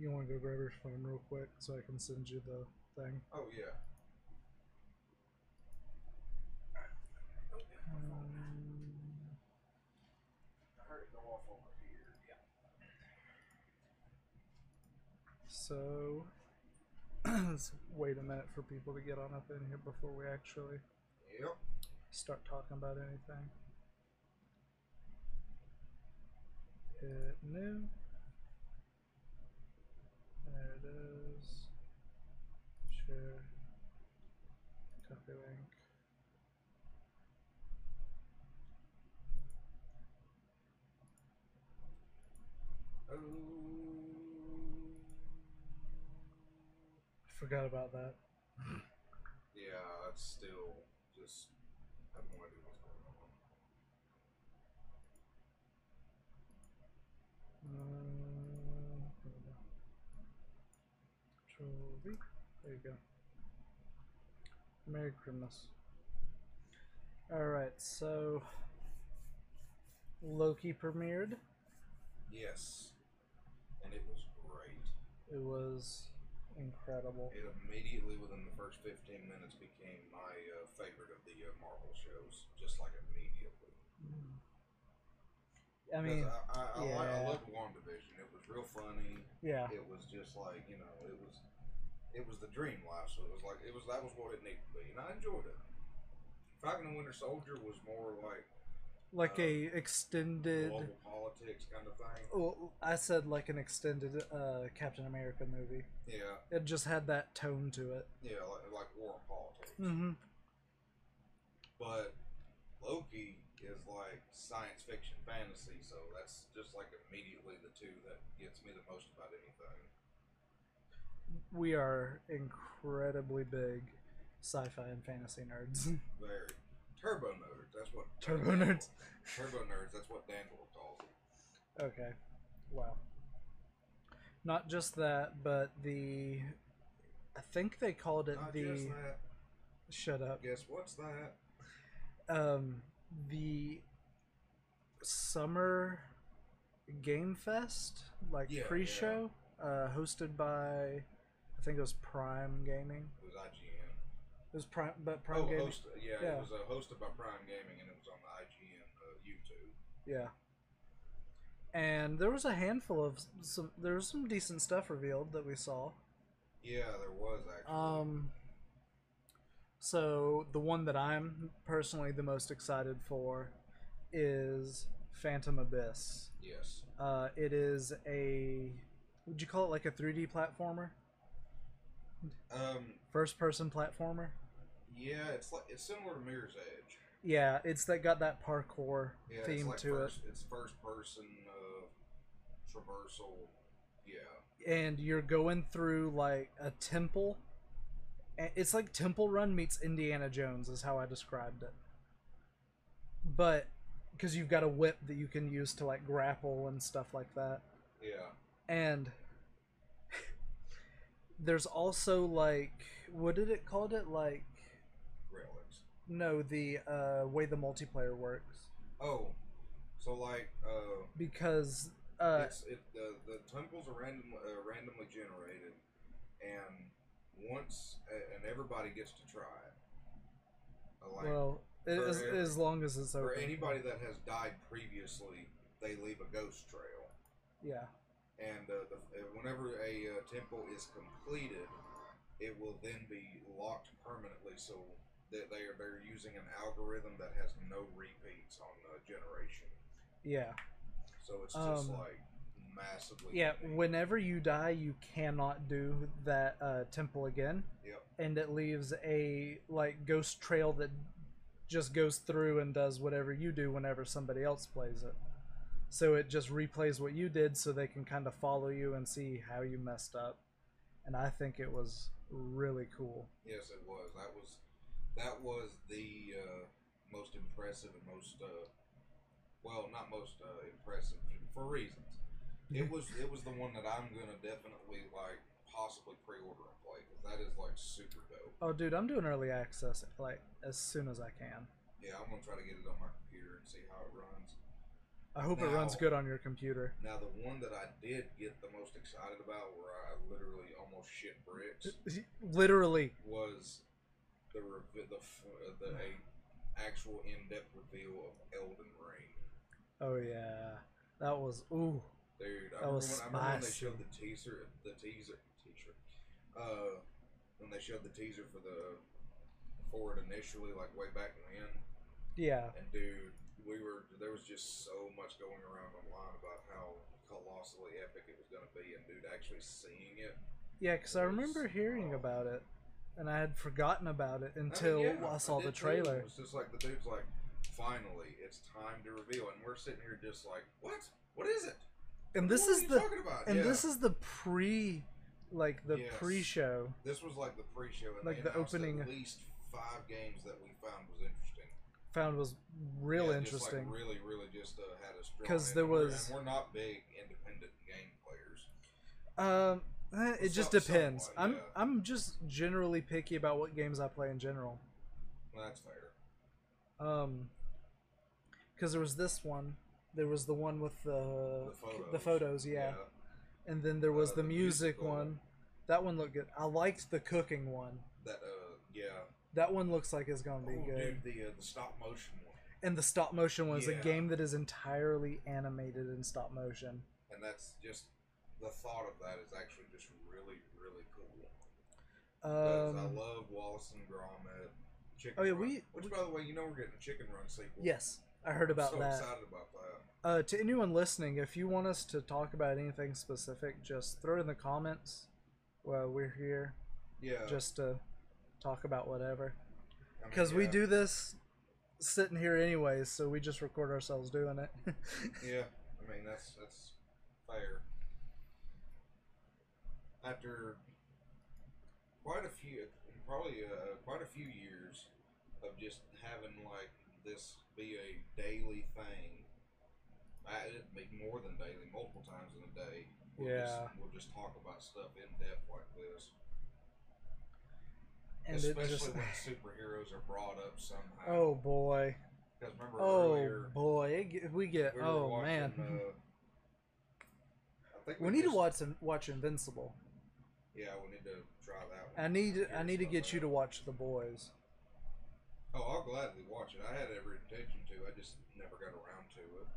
You want to go grab your phone real quick so I can send you the thing? Oh yeah. Um, I heard it go off over here. Yeah. so, let's wait a minute for people to get on up in here before we actually Yep. start talking about anything. Hit new. Is. Share. Copy link. Oh. Forgot about that. Yeah, it's still just I have no idea what's going on. Uh, Control V. There you go. Merry Christmas. Alright, so Loki premiered. Yes. And it was great. It was incredible. It immediately, within the first 15 minutes, became my uh, favorite of the uh, Marvel shows. Just like immediately. I mean, I, I, I, like, I yeah. loved WandaVision. It was real funny. yeah, It was just like you know, it was, it was the dream life. So it was like it was that was what it needed to be, and I enjoyed it. Falcon and Winter Soldier was more like like uh, a extended. global politics kind of thing. Well, I said like an extended uh, Captain America movie. Yeah, It just had that tone to it. yeah, like, like war and politics. Mm-hmm. But Loki is like science fiction fantasy, so that's just like immediately the two that gets me the most about anything. We are incredibly big sci-fi and fantasy nerds. Very turbo nerds. That's what Turbo nerds. Turbo nerds. That's what Dandel calls it. Okay. Wow. Not just that, but the I think they called it Not the shut up. Guess what's that? Um the summer game fest like Yeah, pre-show uh hosted by I think it was Prime Gaming. It was IGN. It was Prime but Prime Oh, Gaming. host, yeah, Yeah. it was uh, hosted by Prime Gaming, and it was on the IGN uh, YouTube. Yeah. And there was a handful of some there was some decent stuff revealed that we saw. Yeah, there was actually. Um so the one that I'm personally the most excited for is Phantom Abyss. yes. Uh it is a would you call it like a 3D platformer? Um. First person platformer? Yeah, it's like it's similar to Mirror's Edge. Yeah, it's that got that parkour Yeah, theme like to first, It's first person uh, traversal. Yeah. And you're going through like a temple. It's like Temple Run meets Indiana Jones is how I described it. But because you've got a whip that you can use to like grapple and stuff like that. Yeah. And there's also like what did it called it like Relics. no the uh way the multiplayer works Oh, so like uh, because uh it's it the the temples are random uh, randomly generated, and once uh, and everybody gets to try it. Uh, like well as, every- as long as it's for anybody that has died previously, they leave a ghost trail. yeah and uh, the, whenever a uh, temple is completed, it will then be locked permanently. So that they are they're using an algorithm that has no repeats on uh, generation. yeah So it's just Um, like massively. yeah unique. whenever you die you cannot do that uh temple again Yep. and it leaves a like ghost trail that just goes through and does whatever you do whenever somebody else plays it so it just replays what you did so they can kind of follow you and see how you messed up and i think it was really cool Yes, it was. That was that was the uh, most impressive and most uh, well, not most uh, impressive for reasons. It was it was the one that I'm gonna definitely like possibly pre-order and play because that is like super dope. oh dude i'm doing early access like as soon as i can Yeah, I'm gonna try to get it on my computer and see how it runs. I hope it runs good on your computer. Now, the one that I did get the most excited about, where I literally almost shit bricks, Literally. was the the the a actual in-depth reveal of Elden Ring. Oh yeah. That was ooh. Dude, I That remember, was when, I remember when they showed the teaser, the teaser, teaser, uh, when they showed the teaser for the for it initially, like way back when, Yeah. and dude, we were there was just so much going around online about how colossally epic it was gonna be, and dude, actually seeing it. Yeah, because I remember hearing oh. about it, and I had forgotten about it I mean, until yeah, I saw the did too. trailer. It was just like the dude's like, finally, it's time to reveal, and we're sitting here just like, what? What is it? And this What are is the talking about? and Yeah. this is the pre, like the Yes. pre-show. This was like the pre-show, and Like the opening- At least five games that we found was interesting. Found was real Yeah, interesting. Like really, really just uh, had us. drawn 'Cause in, there was- and we're not big independent game players. Um, eh, it just depends. somewhat, I'm yeah. I'm just generally picky about what games I play in general. Well, that's fair. Um, because there was this one, there was the one with the The photos. the photos, yeah, and then there was Uh, the, the music musical. one. That one looked good. I liked the cooking one. That uh, yeah. That one looks like it's gonna be Oh, good. dude, the uh, the stop motion one, And the stop motion one is a game that is entirely animated in stop motion. and that's just the thought of that is actually just really, really cool. Because I Um, love Wallace and Gromit. Chicken Oh, yeah, Run, we- which we- by the way, you know we're getting a Chicken Run sequel. yes, I heard I'm about so that. excited about that. Uh, to anyone listening, if you want us to talk about anything specific, just throw it in the comments. Well, we're here Yeah, just to talk about whatever. I mean, Because we do this sitting here anyways, so we just record ourselves doing it. Yeah, I mean that's that's fair. After quite a few, probably uh, quite a few years of just having like this be a daily thing, I, it'd be more than daily, multiple times in a day. We'll Yeah. just, we'll just talk about stuff in depth like this, and especially just. when superheroes are brought up somehow. Oh boy. because remember Oh earlier boy. It, we get. we oh watching, man. Uh, I think we need to watch watch Invincible. Yeah, we need to try that one. I need I need to get you to watch The Boys. Oh, I'll gladly watch it. I had every intention to. I just never got around to it.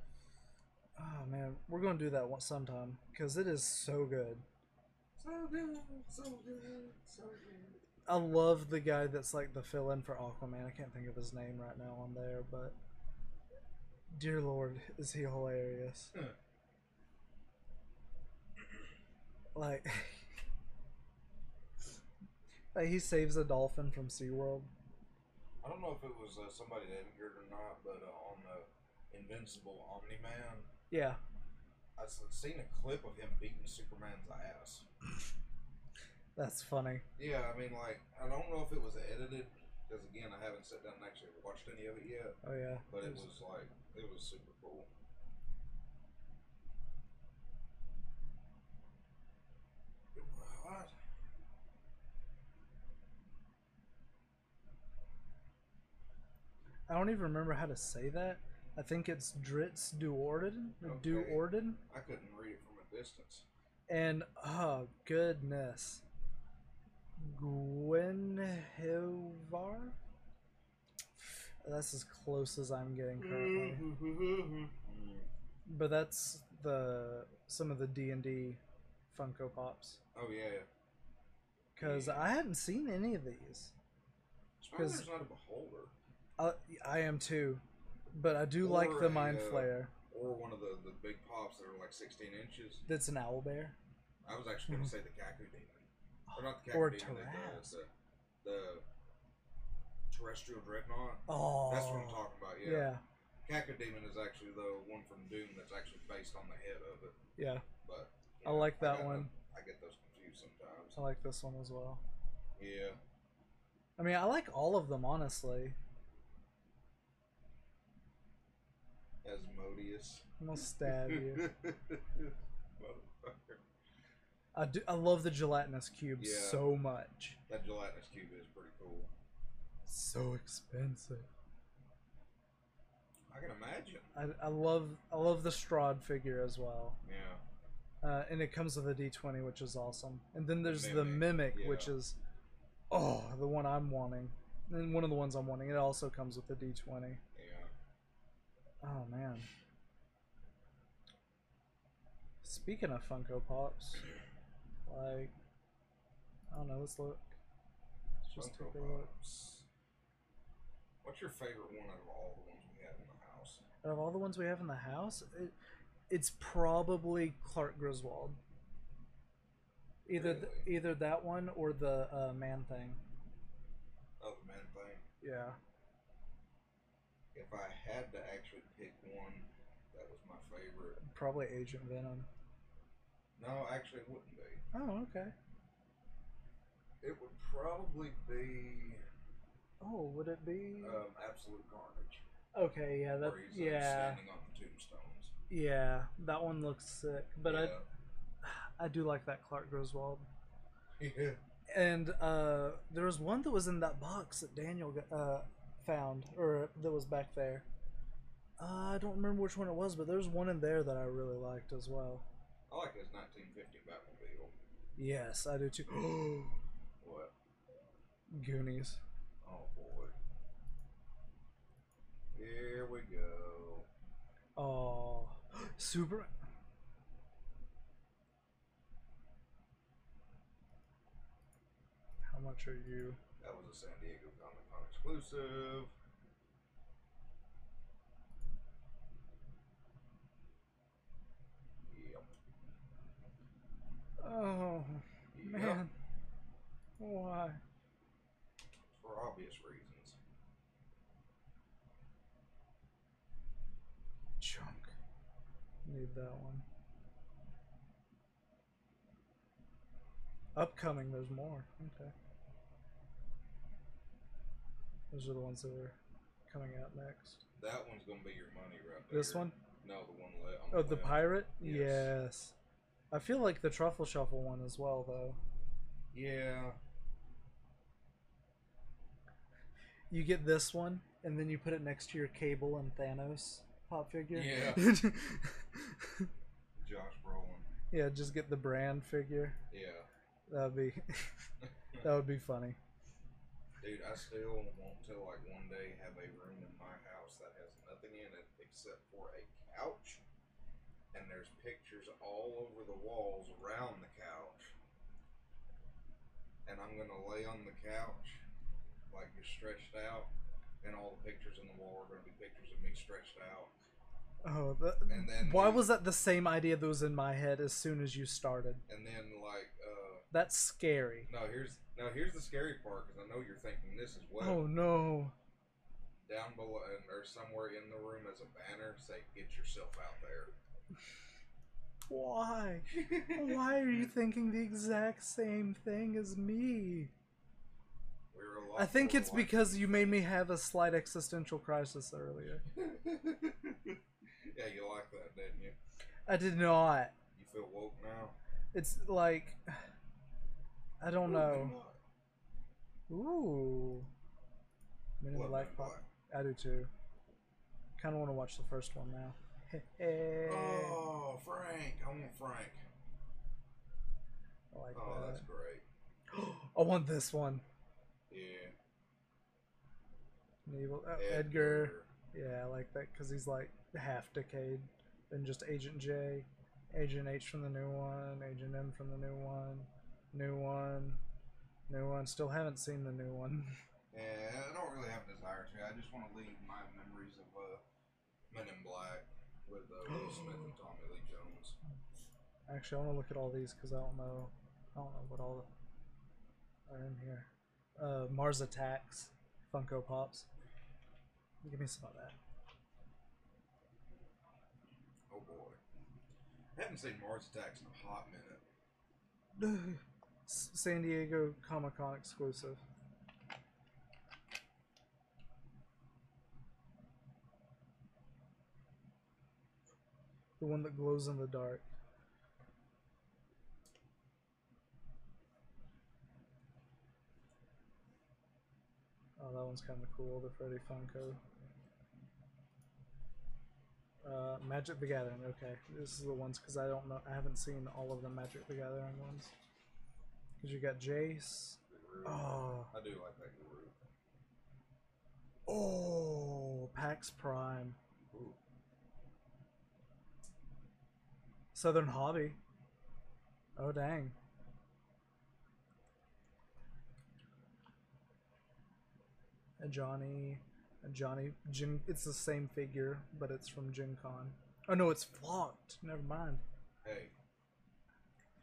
Oh man, we're gonna do that one sometime because it is so good. So good, so good, so good. I love the guy that's like the fill-in for Aquaman. I can't think of his name right now on there, but dear Lord, is he hilarious? Huh. like, like he saves a dolphin from SeaWorld. I don't know if it was uh, somebody that injured or not, but uh, on the Invincible Omni Man, yeah, I've seen a clip of him beating Superman's ass. that's funny. Yeah, I mean, like, I don't know if it was edited, because again, I haven't sat down and actually watched any of it yet, Oh yeah, but it was like, it was super cool. What? I don't even remember how to say that. I think it's Drizzt Do'Urden, Okay. Do'Urden, I couldn't read it from a distance. and oh goodness, Gwenhilvar. That's as close as I'm getting currently. Mm. But that's the some of the D and D Funko Pops Oh yeah. because I hadn't seen any of these. Spider's 'Cause- not a beholder. I, I am too, but I do like the a, Mind uh, Flayer. Or one of the, the big pops that are like 16 inches. That's an owl bear. I was actually going to say the Cacodemon. Or not the uh, Kaku Or Demon, Tarrasque. the, the, Terrestrial Dreadnought. Oh, That's what I'm oh, talking about, Yeah, yeah. Cacodemon is actually the one from Doom that's actually based on the head of it. yeah. But I like that got- one. I get those confused sometimes. I like this one as well. Yeah. I mean, I like all of them honestly. Asmodeus. I'm gonna stab you. I do. I love the gelatinous cube Yeah. so much. That gelatinous cube is pretty cool. So expensive. I can imagine. I, I love I love the Strahd figure as well. Yeah. Uh, and it comes with a D20, which is awesome. And then there's the Mimic, Mimic, which is, oh, the one I'm wanting. And one of the ones I'm wanting. It also comes with the D20. Yeah. Oh, man. Speaking of Funko Pops, like, I don't know, let's look. Let's just Funko take a look. Pops. What's your favorite one out of all the ones we have in the house? Out of all the ones we have in the house, it, it's probably Clark Griswold. Either th- either that one or the uh, man thing. Oh, the man thing. Yeah. If I had to actually pick one, that was my favorite. Probably Agent Venom. No, actually, it wouldn't be. Oh, okay. It would probably be Oh, would it be? um, Absolute Carnage. okay, yeah, that where he's uh, yeah, standing on the tombstones. yeah, that one looks sick. But yeah. I I do like that Clark Griswold. yeah. And uh, there was one that was in that box that Daniel got- uh, found, or that was back there. Uh, I don't remember which one it was, but there's one in there that I really liked as well. I like his 1950 Batmobile. Yes, I do too. What? Goonies. Oh boy. Here we go. Oh, super. How much are you? That was a San Diego Comic Con exclusive. Yep. Oh Yep. man, why? For obvious reasons. Chunk. That one. Upcoming, there's more. Okay. Those are the ones that are coming out next. That one's gonna be your money right there. This one? No, the one le- on Oh, the left. pirate? Yes. Yes. I feel like the truffle shuffle one as well, though. Yeah. You get this one, and then you put it next to your Cable and Thanos pop figure. Yeah. Josh Brolin. yeah, just get the brand figure. Yeah. That'd be that would be funny. Dude, I still want to like one day have a room in my house that has nothing in it except for a couch, and there's pictures all over the walls around the couch. And I'm gonna lay on the couch, like just stretched out, and all the pictures in the wall are gonna be pictures of me stretched out. Oh, that, And then why we- was that the same idea that was in my head as soon as you started? And then like, uh, That's scary. no, here's now here's the scary part because I know you're thinking this as well. Oh no. Down below and or somewhere in the room as a banner, say "Get yourself out there." Why? Why are you thinking the exact same thing as me? Lot I think it's because you made me have a slight existential crisis earlier. yeah, you like that, didn't you? I did not. You feel woke now? It's like I don't Ooh, know. Men in Black. Ooh. Men in Love Black. Black. I do too. Kind of want to watch the first one now. Oh, Frank! I want Frank. I like Oh, that's great. I want this one. Yeah. Evil oh, Edgar. Yeah, I like that because he's like half decayed. Then just Agent J, Agent H from the new one, Agent M from the new one, new one, new one. Still haven't seen the new one. Yeah, I don't really have a desire to. I just want to leave my memories of uh, Men in Black with uh, Will Smith and Tommy Lee Jones. Actually, I want to look at all these because I don't know. I don't know what all are in here. Uh, Mars Attacks, Funko Pops. Give me some of that. Oh boy. I haven't seen Mars Attacks in a hot minute. San Diego Comic Con exclusive. The one that glows in the dark. Oh, that one's kind of cool. The Freddy Funko. Uh, Magic the Gathering. Okay, this is the ones because I don't know. I haven't seen all of the Magic the Gathering ones. Because you got Jace. Oh. I do like that guru. Oh, Pax Prime. Ooh. Southern Hobby. Oh dang. A Johnny, Johnny, Jin, it's the same figure, but it's from Gen Con. Oh no, it's flocked. Never mind. Hey.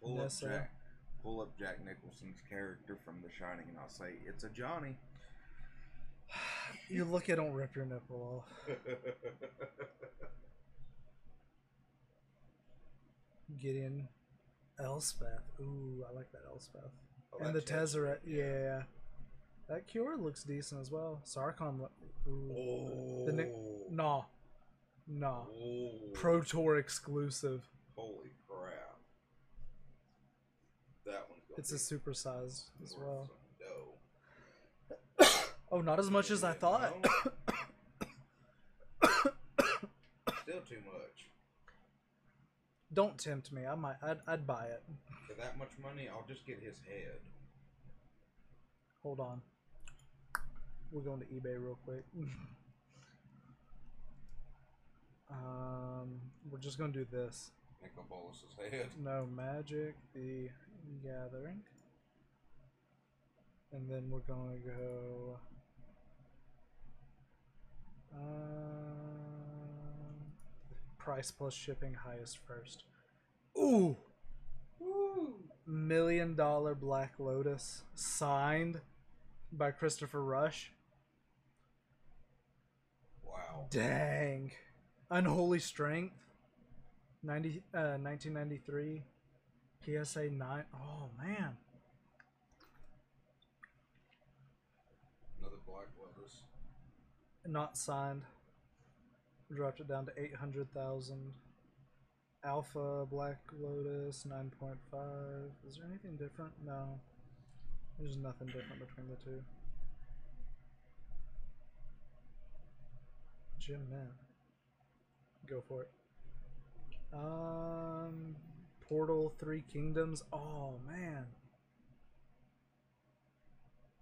Pull up. Jack. Pull up Jack Nicholson's character from The Shining, and I'll say it's a Johnny. You look, I don't rip your nipple off. Gideon, Elspeth. Ooh, I like that Elspeth. Oh, and the Tesseract. Tezzeret, yeah. That cure looks decent as well. Sarkhan, ooh. Oh. The Nick, nah, nah. Oh. Pro Tour exclusive. Holy crap. That one's It's a supersized as well. Oh, not as much as I thought. Still too much. Don't tempt me. I might. I'd, I'd buy it. For that much money, I'll just get his head. Hold on. We're going to eBay real quick. um, we're just gonna do this. Nicol Bolas's head. No magic, the gathering, and then we're gonna go. Um, price plus shipping highest first. Ooh, Woo! million dollar Black Lotus signed by Christopher Rush. Wow. Dang. Unholy Strength. 90, uh, 1993. PSA 9. Oh, man. Another Black Lotus. Not signed. Dropped it down to 800,000. Alpha Black Lotus 9.5. Is there anything different? No. There's nothing different between the two. Jim Man. Go for it. Um, Portal Three Kingdoms. Oh man.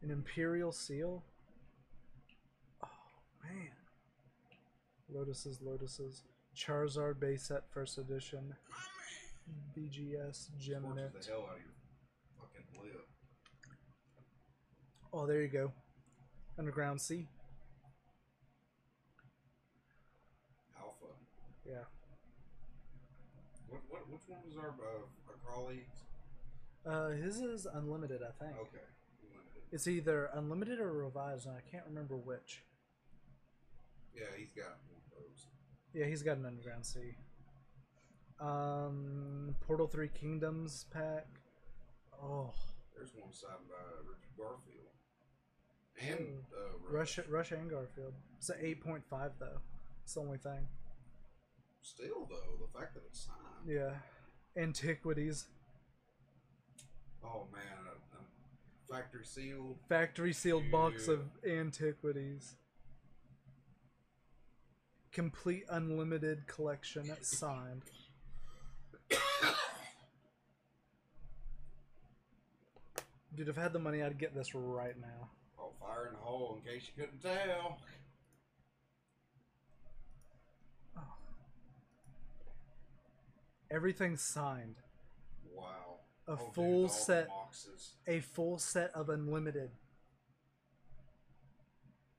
An Imperial Seal. Oh man. Lotuses, Lotuses. Charizard base set first edition. BGS Scorches the hell out of your fucking lip. Oh, there you go. Underground Sea. Alpha. Yeah. What, what, which one was our, uh, our colleagues? Uh, his is unlimited, I think. Okay. Limited. It's either unlimited or revised, and I can't remember which. Yeah, he's got one of those. Yeah, he's got an Underground Sea. Um, Portal Three Kingdoms pack. Oh, There's one signed by Richard Garfield. And uh, Rush, Rush and Garfield. It's an eight point five though. It's the only thing. Still, though, the fact that it's signed. Yeah, Antiquities, Oh, man. A, a factory sealed. factory sealed box of Antiquities. Complete unlimited collection signed. Dude, if I had the money, I'd get this right now. Oh, fire in the hole, in case you couldn't tell. Everything's signed. Wow. A Oh, full the set. boxes. A full set of unlimited.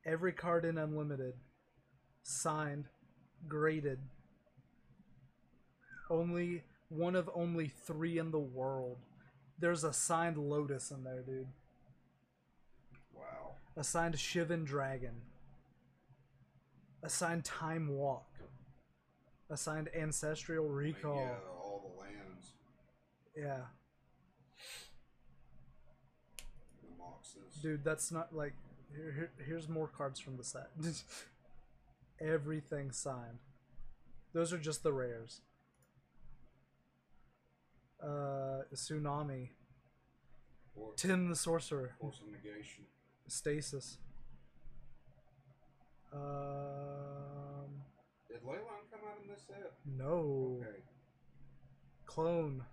Every card in unlimited. Signed. Graded. Only one of only three in the world. There's a signed Lotus in there, dude. Wow. A signed Shivan Dragon. A signed Time Walk. A signed Ancestral Recall. yeah, all the lands, yeah. the boxes. Dude, that's not like. Here, here, here's more cards from the set. Everything signed. Those are just the rares. Uh, Tsunami. Or, Tim the Sorcerer. Force of negation. Stasis. Um, Did Leyline come out in this set? No. Okay. Clone.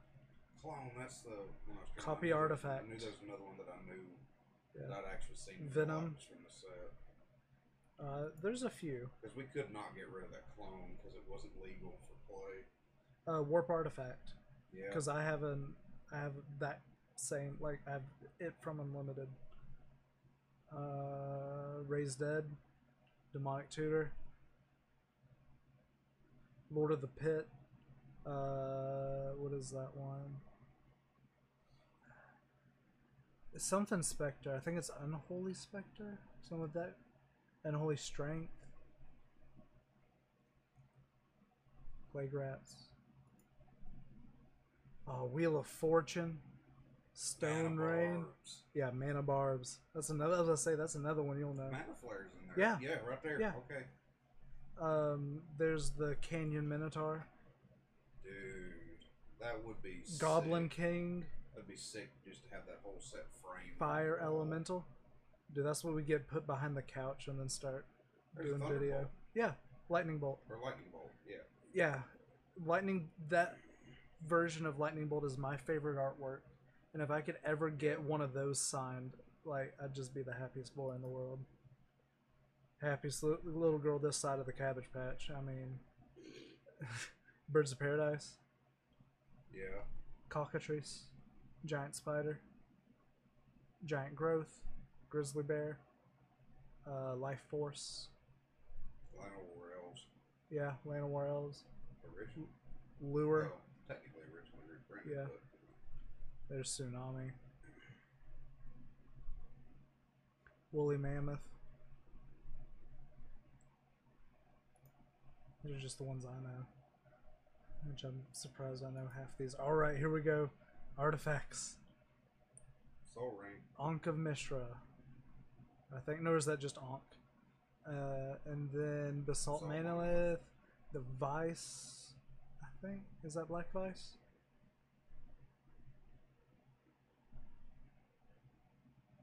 Clone, that's the one I was Copy I artifact. I knew there was another one that I knew Yeah. that I'd actually seen. Venom. From the set. Uh, there's a few. Because we could not get rid of that clone because it wasn't legal for play. Uh, warp artifact. Yeah. Because I have an I have that same like I have it from Unlimited. Uh, Raised Dead, Demonic Tutor, Lord of the Pit. Uh, what is that one? It's something Spectre. I think it's Unholy Spectre. Some of that. Unholy Strength. Plague Rats. Oh, Wheel of Fortune. Stone Rain. Yeah, Mana Barbs. That's another. I was gonna say that's another one you'll know. Mana flares in there. Yeah. Yeah, right there. Yeah. Okay. Um, there's the Canyon Minotaur, Dude, that would be Goblin Sick. King, That'd be sick just to have that whole set framed. Fire on the wall. Elemental. Dude, that's what we get put behind the couch and then start There's doing video. Yeah, Lightning Bolt. Or lightning bolt. Yeah. Yeah, Lightning. That version of Lightning Bolt is my favorite artwork, and if I could ever get one of those signed, like I'd just be the happiest boy in the world. Happiest little girl this side of the Cabbage Patch. I mean, Birds of Paradise, Yeah. Cockatrice, Giant Spider, Giant Growth, Grizzly Bear, uh, Life Force. Lionel Warrell's Yeah, Llanowar Elves, original. Lure. Well, technically originally Yeah. but There's Tsunami. Woolly Mammoth. These are just the ones I know. Which I'm surprised I know half these. Alright, here we go. Artifacts. Sol Ring. Ankh of Mishra. I think, no, is that just Ankh? Uh, and then Basalt Basalt Monolith. The Vice. I think. Is that Black Vice?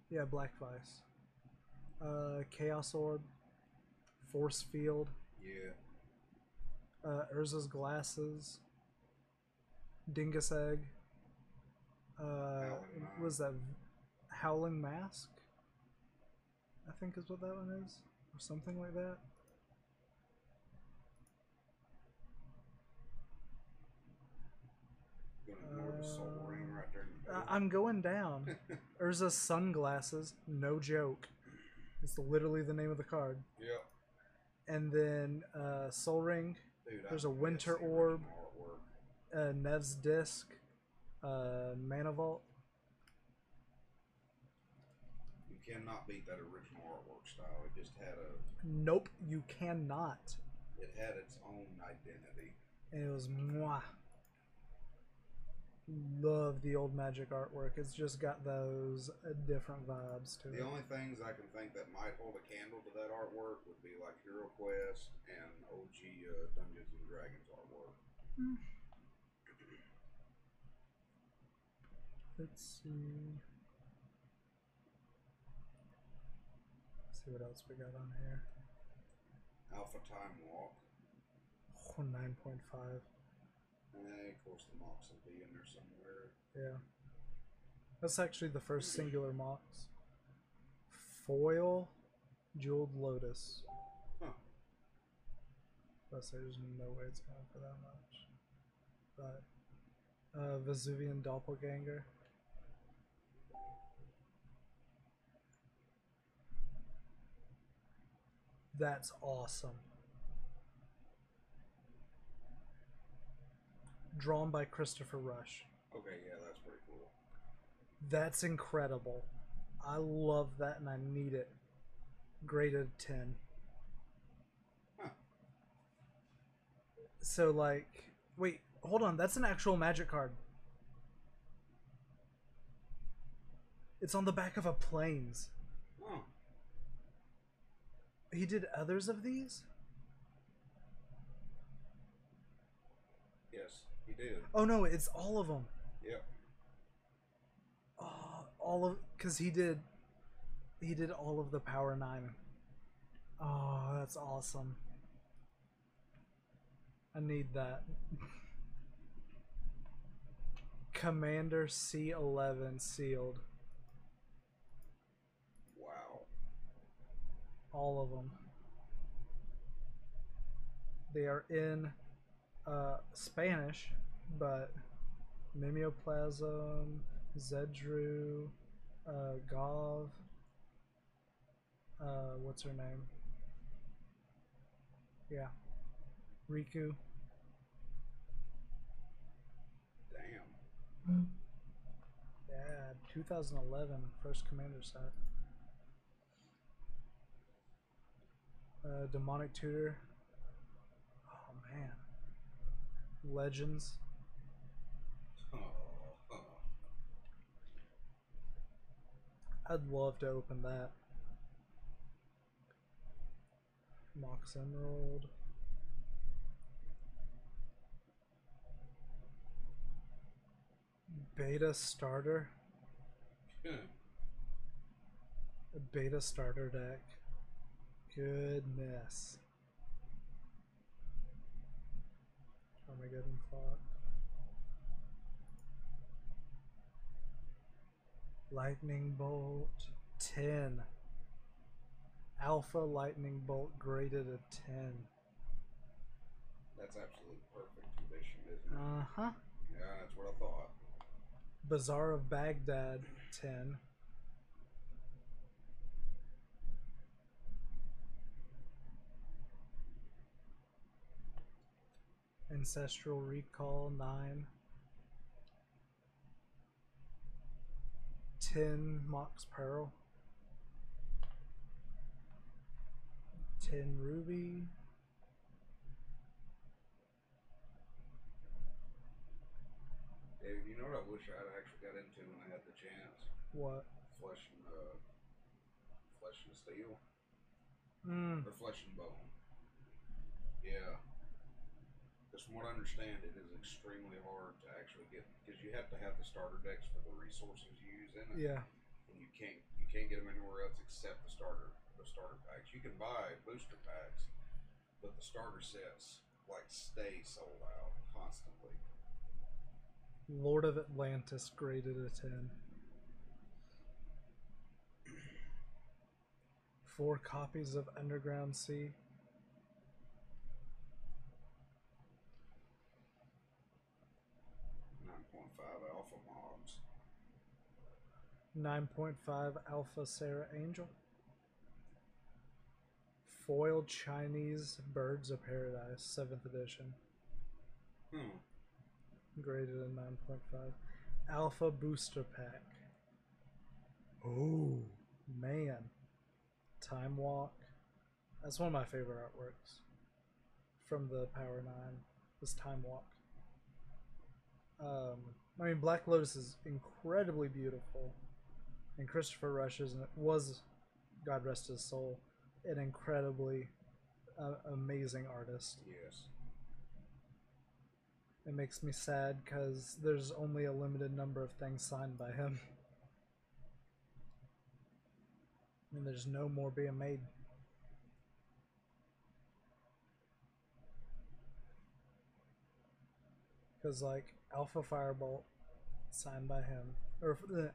Yeah, Black Vice. Uh, Chaos Orb. Force Field. Yeah. Uh, Urza's glasses, Dingus egg. Uh, was that Howling Mask? I think is what that one is, or something like that. Gonna ignore the Sol Ring right there. in the I- middle. I'm going down. Urza's sunglasses, no joke. It's literally the name of the card. Yep. And then uh, Sol Ring, Dude, There's a Winter Orb. uh, Nev's Disc, uh, Mana Vault. You cannot beat that original artwork style. It just had a Nope, you cannot. it had its own identity. And it was mwah. Love the old magic artwork. It's just got those uh, different vibes to The it. only things I can think that might hold a candle to that artwork would be like Hero Quest and OG uh, Dungeons and Dragons artwork. Let's see. see what else we got on here. Alpha Time Walk. Oh, 9.5. Eh, of course, the Mox will be in there somewhere. Yeah. That's actually the first singular Mox. Foil Jeweled Lotus. Huh. Plus, there's no way it's going for that much. But, uh, Vesuvian Doppelganger. That's awesome. Drawn by Christopher Rush. Okay, yeah, that's pretty cool. That's incredible. I love that and I need it. Graded 10. Huh. So, like, wait, hold on. That's an actual magic card. It's on the back of a planes. Oh, He did others of these? yes, did. Oh no, it's all of them. Yep. Oh, all of because he did he did all of the Power Nine. Oh, that's awesome. I need that. Commander C11 sealed. Wow. All of them. They are in uh, Spanish, but Mimeoplasm, Zedruu, uh, Gov, uh, what's her name? Yeah. Riku. Damn. Yeah, 2011 first commander set. Uh, demonic tutor. Oh man. Legends. Oh, oh. I'd love to open that. Mox Emerald. Beta starter. Hmm. A beta starter deck. Goodness. Armageddon clock. Lightning bolt 10. Alpha lightning bolt graded a 10. That's absolutely perfect condition, isn't it? Uh huh. yeah, that's what I thought. Bazaar of Baghdad 10. Ancestral Recall 9. 10 Mox Pearl. 10 Ruby. David, you know what I wish I'd actually got into when I had the chance? What? Flesh and uh, flesh and steel, Mm. or flesh and bone. Yeah. Because from what I understand, it is extremely hard to actually get because you have to have the starter decks for the resources you use in it, Yeah. and you can't you can't get them anywhere else except the starter the starter packs. You can buy booster packs, but the starter sets like stay sold out constantly. Lord of Atlantis graded a 10. Four copies of Underground Sea. Nine point five alpha mobs. 9.5 Alpha Serra Angel. Foiled Chinese Birds of Paradise, 7th edition. Hmm. Graded a 9.5. Alpha Booster Pack. Oh, man. Time Walk. That's one of my favorite artworks from the Power 9. This Time Walk. Um, I mean, Black Lotus is incredibly beautiful. And Christopher Rush is, was, God rest his soul, an incredibly uh, amazing artist. Yes. It makes me sad because there's only a limited number of things signed by him. And there's no more being made. Because, like, Alpha Firebolt, signed by him, or uh,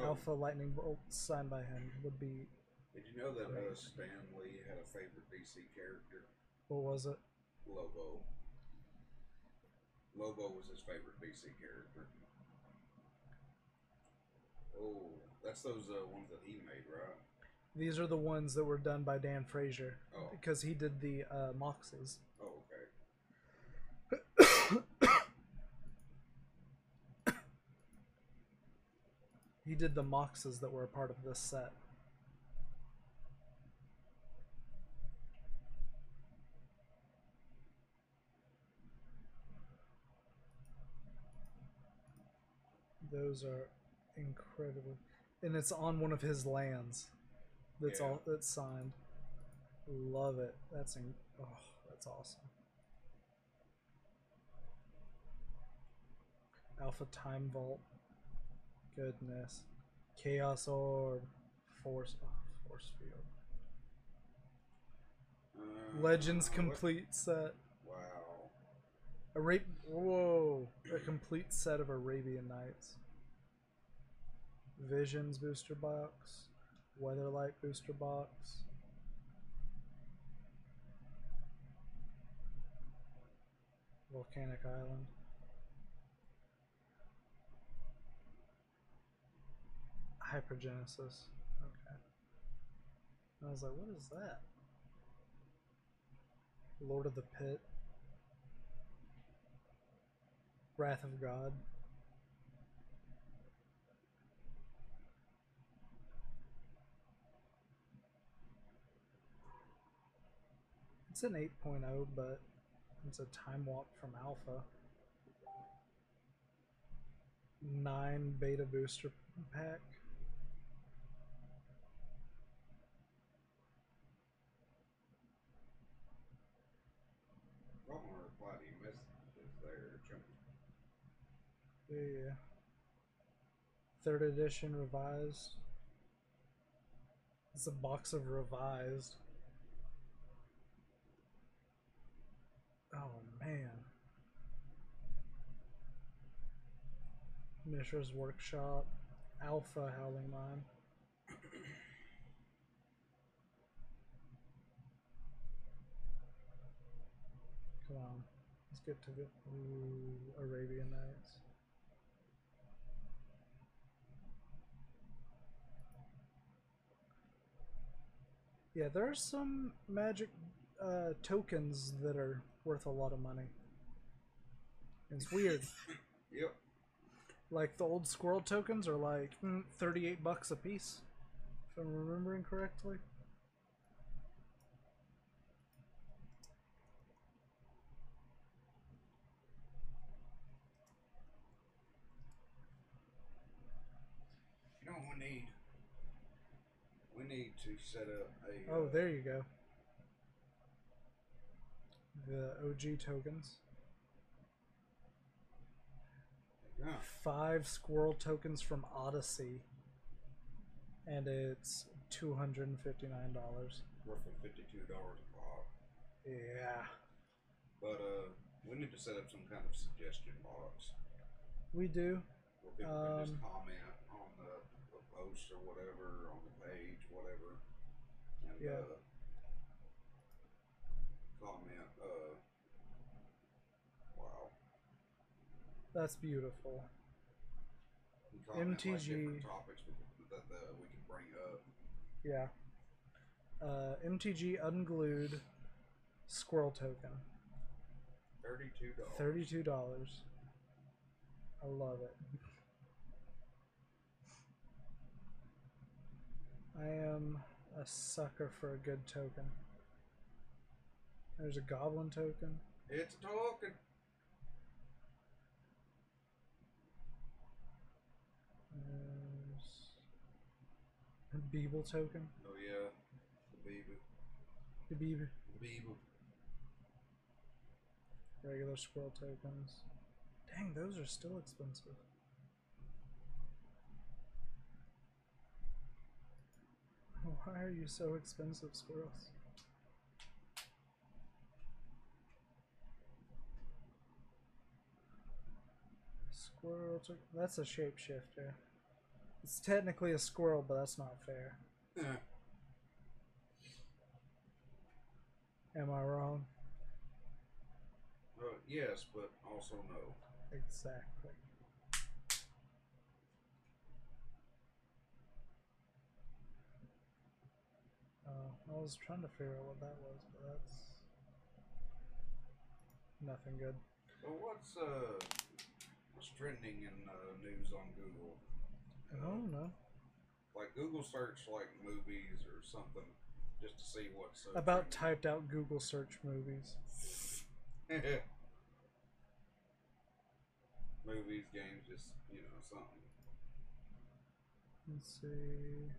Oh. Alpha Lightning Bolt, signed by him, would be. Did you know that uh, Stan Lee had a favorite DC character? What was it? Lobo. Lobo was his favorite DC character. Oh, that's those uh, ones that he made, right? These are the ones that were done by Dan Frazier. Oh. Because he did the uh, Moxes. Oh, okay. He did the Moxes that were a part of this set. Those are incredible, and it's on one of his lands. That's Yeah. all. That's signed. Love it. That's in, oh, that's awesome. Alpha Time Vault. Goodness. Chaos Orb. Force. Oh, force Field. Uh, Legends what- complete set. Wow. Arab Whoa! A complete set of Arabian Nights. Visions booster box. Weatherlight booster box. Volcanic Island. Hypergenesis. Okay. I was like, what is that? Lord of the Pit. Wrath of God. It's an 8.0, but it's a time walk from alpha. Nine beta booster pack. I want to reply to your messages there, Chunky. Yeah. Third edition revised. It's a box of revised. Oh man. Mishra's Workshop. Alpha Howling Mine. Come on. Let's get to the ooh, Arabian Nights. Yeah, there are some magic uh, tokens that are worth a lot of money. It's weird. Yep. like the old squirrel tokens are like mm, 38 bucks a piece, if I'm remembering correctly. You know what we need? We need to set up a. Oh, uh, there you go. The OG tokens. Yeah. Five squirrel tokens from Odyssey. And it's $259. Roughly fifty-two dollars a pop. Yeah. But uh, we need to set up some kind of suggestion box We do. where people can just Um, comment on the, the post or whatever on the page, whatever, and Yeah. uh, comment. Uh, wow. That's beautiful. comment, like, MTG. different topics that, that we can bring up. Yeah. Uh, MTG Unglued Squirrel Token. Thirty-two dollars. Thirty-two dollars. I love it. I am a sucker for a good token. There's a goblin token. It's a token. There's a Beeble token. Oh yeah, the Beaver. The Beeble. The Beaver. Regular squirrel tokens. Dang, those are still expensive. Why are you so expensive, squirrels? Squirrel. That's a shapeshifter. It's technically a squirrel, but that's not fair. Am I wrong? Uh, yes, but also no. Exactly. Oh, I was trying to figure out what that was, but that's nothing good. So what's uh what's trending in uh, news on Google? I don't know. Like Google search like movies or something just to see what's uh, About typed out Google search movies. trending. movies, games, just you know something. Let's see.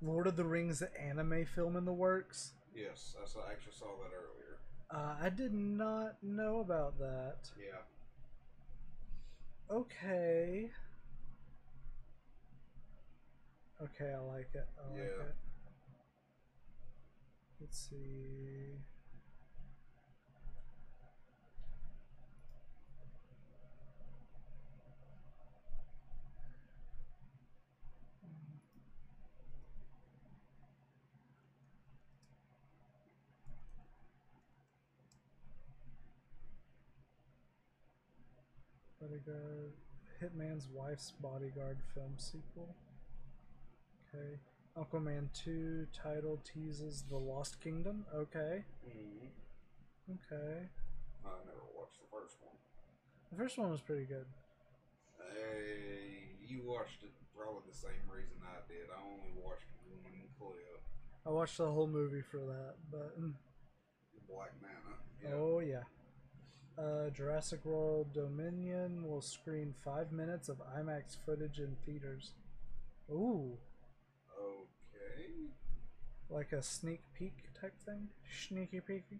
Lord of the Rings anime film in the works. Yes, I saw, actually saw that earlier. Uh, I did not know about that. Yeah, Okay. Okay, I like it. I like Yeah. it. Let's see. Bodyguard. Hitman's Wife's Bodyguard film sequel. Okay. Aquaman 2 title teases The Lost Kingdom. Okay. Mm-hmm. Okay. I never watched the first one. The first one was pretty good. Hey, you watched it probably the same reason I did. I only watched one clip. I watched the whole movie for that, but mm, Black Manta. Yeah. oh yeah. Uh, Jurassic World Dominion will screen five minutes of IMAX footage in theaters. Ooh, Okay. like a sneak peek type thing. Sneaky peeky.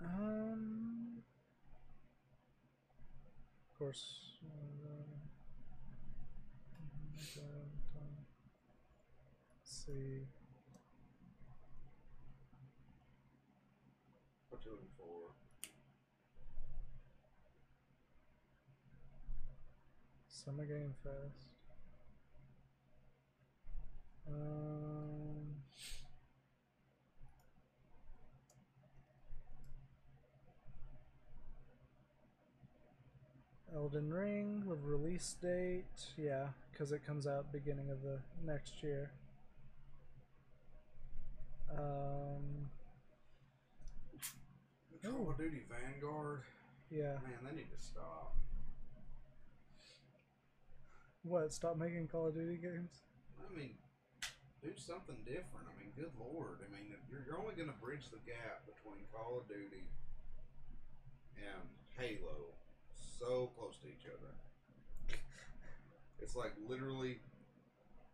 Um. Of course. Uh, let's see. What you looking for? Summer Game Fest. Um, Elden Ring, the release date, yeah, because it comes out beginning of the next year. Um, Call of Duty Vanguard. yeah. Man, they need to stop. What? Stop making Call of Duty games? I mean, do something different. I mean, good lord. I mean, you're, you're only going to bridge the gap between Call of Duty and Halo so close to each other. It's like literally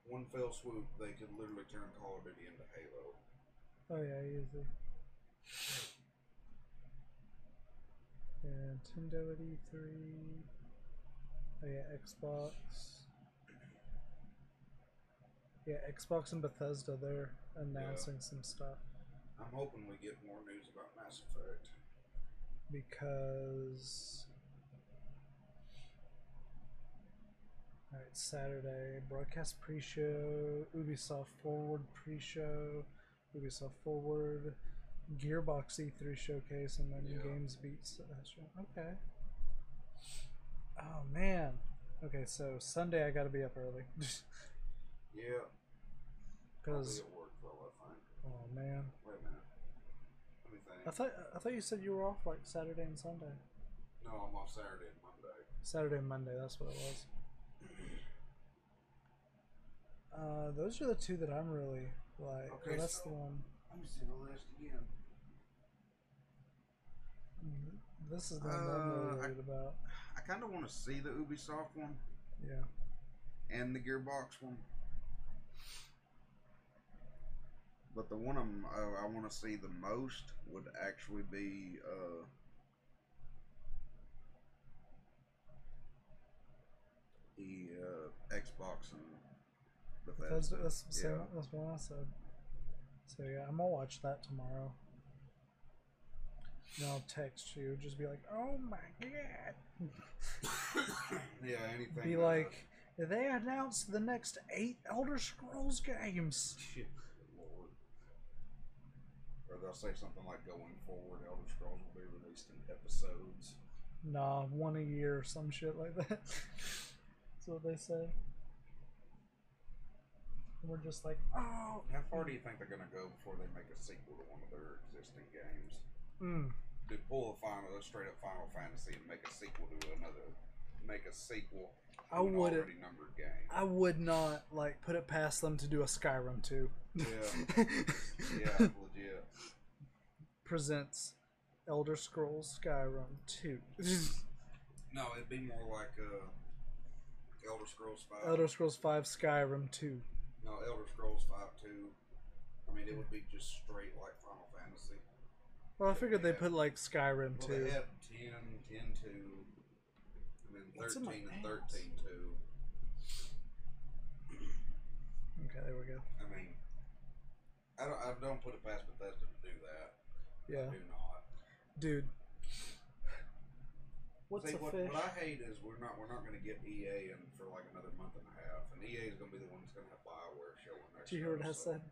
one fell swoop, they could literally turn Call of Duty into Halo. Oh yeah, easy. Yeah, Nintendo at E3. Oh yeah, Xbox. Yeah, Xbox and Bethesda, they're announcing some stuff I'm hoping we get more news about Mass Effect. because. Alright, Saturday. Broadcast pre show. Ubisoft Forward pre show. Ubisoft Forward. Gearbox E3 showcase and then Yeah. Games Beats. Uh, okay. Oh man. Okay, so Sunday I gotta be up early. Yeah. Because at work though, I think. oh man. Wait a minute. Let me think. I thought I thought you said you were off like Saturday and Sunday. no, I'm off Saturday and Monday. Saturday and Monday, that's what it was. Uh, those are the two that I'm really like. Okay, well, that's so- the one. Let me see the list again. This is the one that I'm Uh, really I- about. I kind of want to see the Ubisoft one Yeah. and the Gearbox one. But the one I'm, uh, I want to see the most would actually be uh, the uh, Xbox and Bethesda, Bethesda. that's, yeah. that's what I said. So yeah, I'm gonna watch that tomorrow. And I'll text you, just be like, "Oh my god!" yeah, anything. Be uh, like, "They announced the next eight Elder Scrolls games." Or they'll say something like going forward, Elder Scrolls will be released in episodes. Nah, one a year or some shit like that. That's what they say. And we're just like, oh, How far do you think they're gonna go before they make a sequel to one of their existing games? mm, Do pull a final, a straight up Final Fantasy and make a sequel to another, make a sequel I wouldn't- already numbered game? I would not like put it past them to do a Skyrim too. Yeah, yeah, legit. Presents Elder Scrolls Skyrim 2. No, it'd be more like uh, Elder Scrolls Five. Elder Scrolls 5 Skyrim 2. No, Elder Scrolls Five Two. I mean, it would be just straight like Final Fantasy. Well, I figured they Yeah. put like Skyrim Well, 2. they have 10, 10 2, and then What's in my 13 and pants? 13 2. Okay, there we go. I mean, I don't. I don't put it past Bethesda to do that. Yeah, I do not. dude. What's See, a what, fish? what I hate is we're not we're not going to get EA in for like another month and a half, and EA is going to be the one that's going to have Bioware showing their Did you hear what I so- said?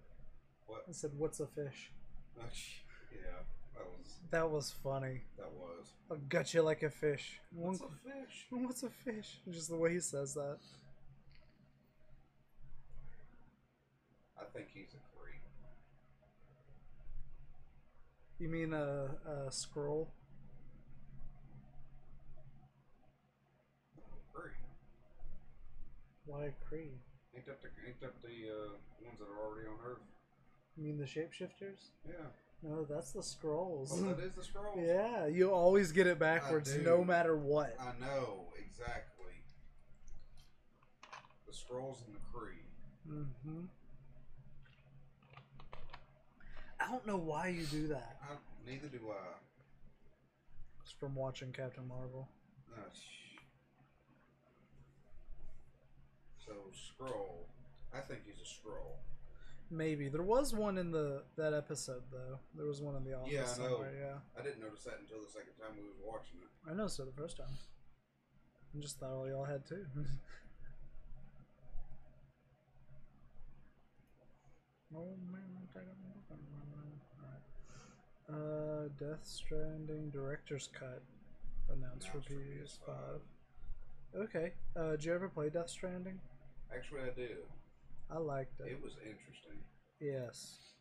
What? I said, "What's a fish?" yeah, that was That was funny. that was. I got you like a fish. What's One- a fish? What's a fish? Just the way he says that. I think he's a creep. You mean a, a Skrull? Why a Kree? Ain't that the ain't that the uh, ones that are already on Earth? You mean the shapeshifters? Yeah. No, that's the Skrulls. Oh, that is the Skrulls. yeah, you always get it backwards, no matter what. I know exactly. The Skrulls and the Kree. hmm I don't know why you do that. I, neither do I. It's from watching Captain Marvel. Uh, so Skrull. I think he's a Skrull. Maybe there was one in the that episode though. There was one in the office Yeah, I know. Yeah, I didn't notice that until the second time we was watching it. I noticed it the first time. I just thought all y'all had too. Oh man, take a look. Alright. Uh, Death Stranding Director's Cut announced for Announced for PS5. Okay. Uh, did you ever play Death Stranding? Actually, I did. I liked it. It was interesting. Yes.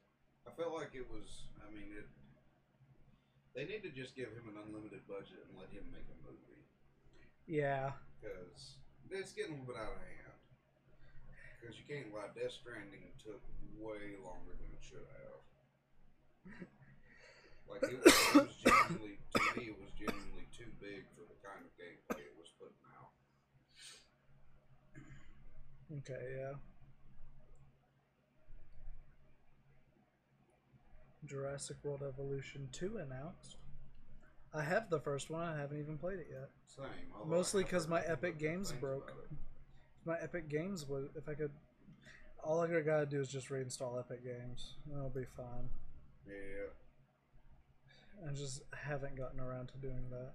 I felt like it was. I mean, it. They need to just give him an unlimited budget and let him make a movie Yeah. because it's getting a little bit out of hand. Because you can't lie, Death Stranding took way longer than it should have. Like it was, it was genuinely to me, it was genuinely too big for the kind of gameplay it was putting out. Okay, yeah. Jurassic World Evolution 2 announced. I have the first one, I haven't even played it yet. Same. although Mostly I have 'cause heard my Epic Games broke. My Epic Games was, if I could, all I gotta do is just reinstall Epic Games. That'll be fine. Yeah. I just haven't gotten around to doing that.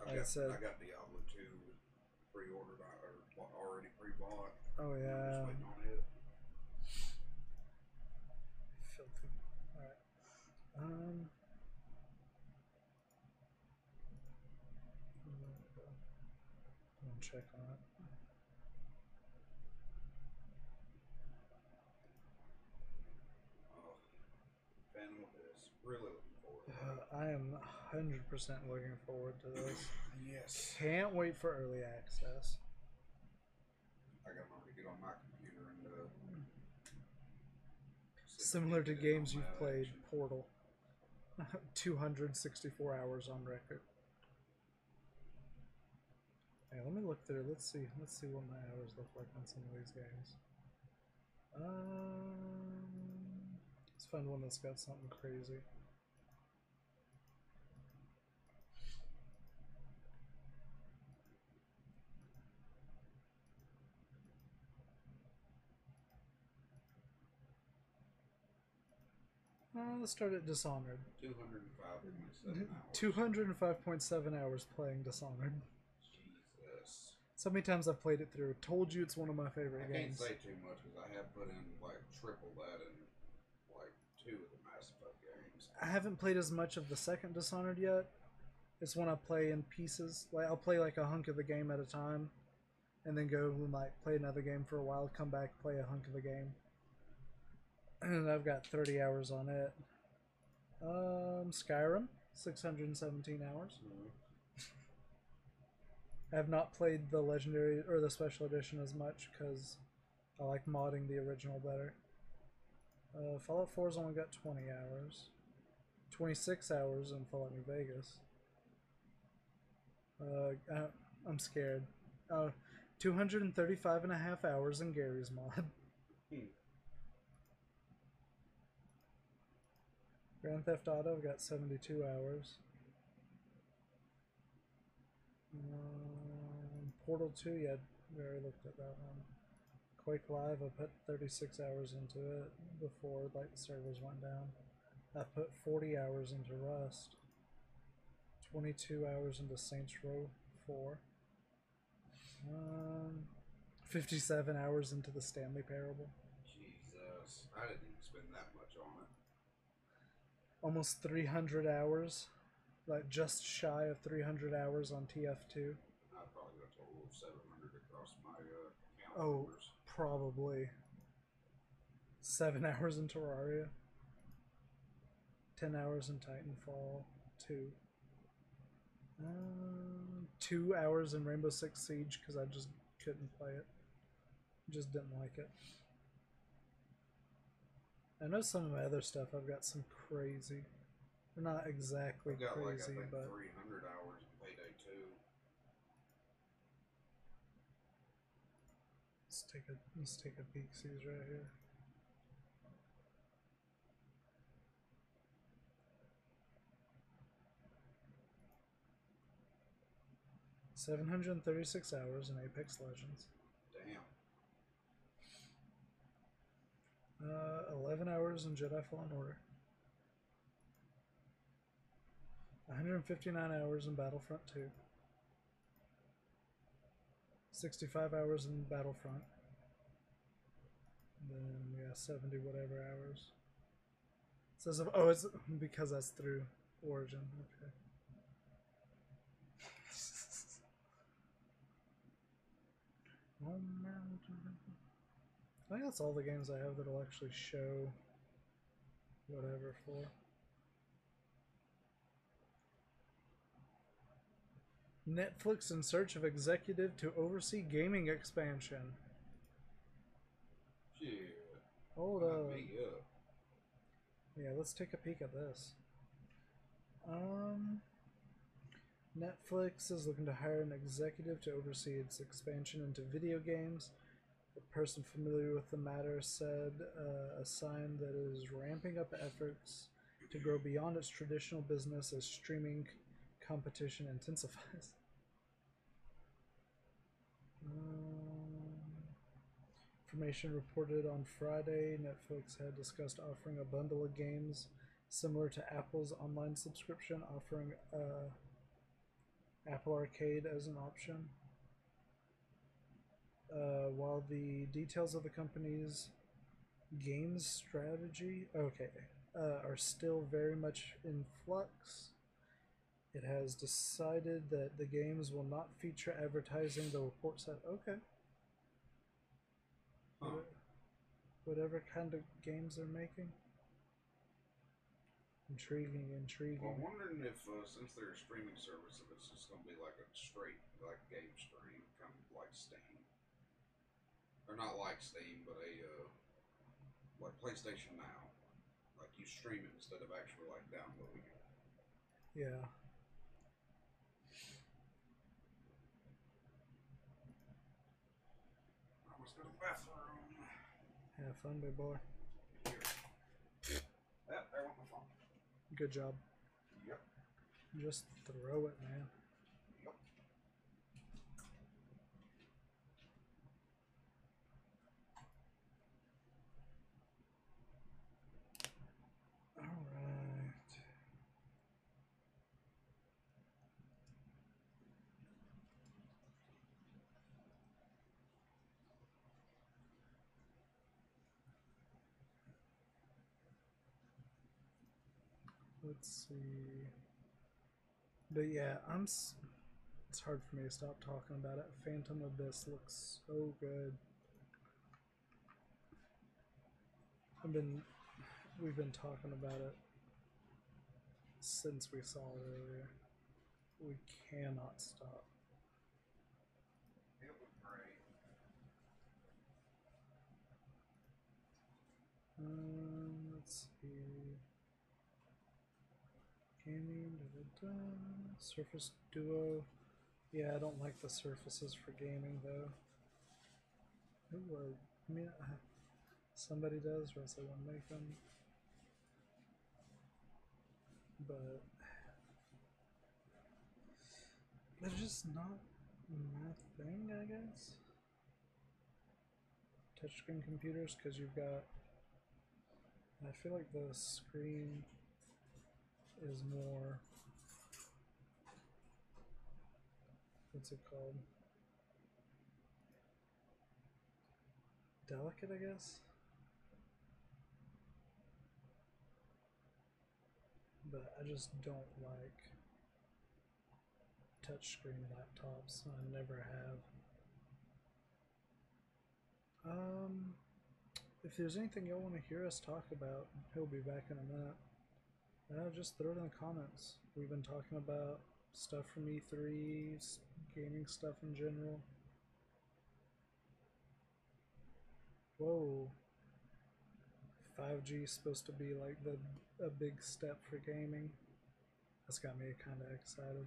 I Like I got, said- I got Diablo 2 pre-ordered or already pre-bought. Oh yeah. I'm yeah, just waiting on it. filthy. All right. Um. Check on it. Oh, Phantom. Really looking forward to. Uh, I am hundred percent looking forward to this. yes. Can't wait for early access. I got to get on my computer and uh, see if I Similar to get it on games you've played, action. Portal. 264 hours on record. Hey, let me look through. Let's see. Let's see what my hours look like on some of these games. Um, let's find one that's got something crazy. Uh, let's start at Dishonored. 205.7 hours. 205.7 hours playing Dishonored. Jesus. So many times I've played it through. Told you it's one of my favorite games. I can't say too much because I have put in like triple that in like two of the Mass Effect games. I haven't played as much of the second Dishonored yet. It's one I play in pieces. Like I'll play like a hunk of the game at a time, and then go and like play another game for a while. Come back, play a hunk of the game, and I've got 30 hours on it. Um, Skyrim, 617 hours. I have not played the legendary or the special edition as much because I like modding the original better. Uh, Fallout 4's only got 20 hours. 26 hours in Fallout New Vegas. Uh, I, I'm scared. Uh, 235 and a half hours in Garry's Mod. Hmm. Grand Theft Auto, got 72 hours. Um, Portal 2, yeah, we already looked at that one. Quake Live, I put 36 hours into it before like the servers went down. I put 40 hours into Rust. 22 hours into Saints Row 4. Um, 57 hours into the Stanley Parable. Jesus, I didn't even spend that much on it. Almost 300 hours. Like just shy of 300 hours on TF2. I probably got a total of 700 across my uh, Oh, numbers. probably. Seven hours in Terraria. Ten hours in Titanfall. Two. Um, two hours in Rainbow Six Siege because I just couldn't play it. Just didn't like it. I know some of my other stuff. I've got some crazy. They're not exactly I've got like I think but 300 hours in Payday 2. let's take a let's take a peek. See right here. Seven hundred and thirty-six hours in Apex Legends. Damn. Uh, eleven hours in Jedi Fallen Order. One hundred and fifty-nine hours in Battlefront Two. Sixty-five hours in Battlefront. And then we yeah, seventy whatever hours. It says oh, it's because that's through Origin. Okay. I think that's all the games I have that'll actually show whatever for. Netflix in search of executive to oversee gaming expansion. Shit. Hold up. up. Yeah, let's take a peek at this. Um, Netflix is looking to hire an executive to oversee its expansion into video games. A person familiar with the matter said uh, a sign that is ramping up efforts to grow beyond its traditional business as streaming competition intensifies. Um, Information reported on Friday, Netflix had discussed offering a bundle of games similar to Apple's online subscription, offering uh, Apple Arcade as an option. Uh, while the details of the company's games strategy, okay, uh, are still very much in flux, it has decided that the games will not feature advertising. The report said, okay. Huh. Whatever kind of games they're making. Intriguing, intriguing. Well, I'm wondering if, uh, since they're a streaming service, if it's just going to be like a straight, like game stream, kind of like Steam. Or not like Steam, but a, uh, like PlayStation Now. Like you stream it instead of actually like downloading it. Yeah. I must go to the bathroom. Have fun, big boy. Here. Yep, there went my phone. Good job. Yep. Just throw it, man. Let's see. But yeah, I'm. It's hard for me to stop talking about it. Phantom Abyss looks so good. I've been. We've been talking about it since we saw it earlier. We cannot stop. It was great. Um, let's see. Surface Duo. Yeah, I don't like the surfaces for gaming though. Ooh, uh, I mean, uh, somebody does, or else I won't make them. But they're just not my thing, I guess. touchscreen computers because you've got. I feel like the screen is more. What's it called? Delicate, I guess. But I just don't like touchscreen laptops. I never have. Um, if there's anything y'all want to hear us talk about, he'll be back in a minute. Uh, just throw it in the comments. We've been talking about stuff from E3, s- gaming stuff in general. Whoa. 5G is supposed to be like the a big step for gaming. That's got me kind of excited.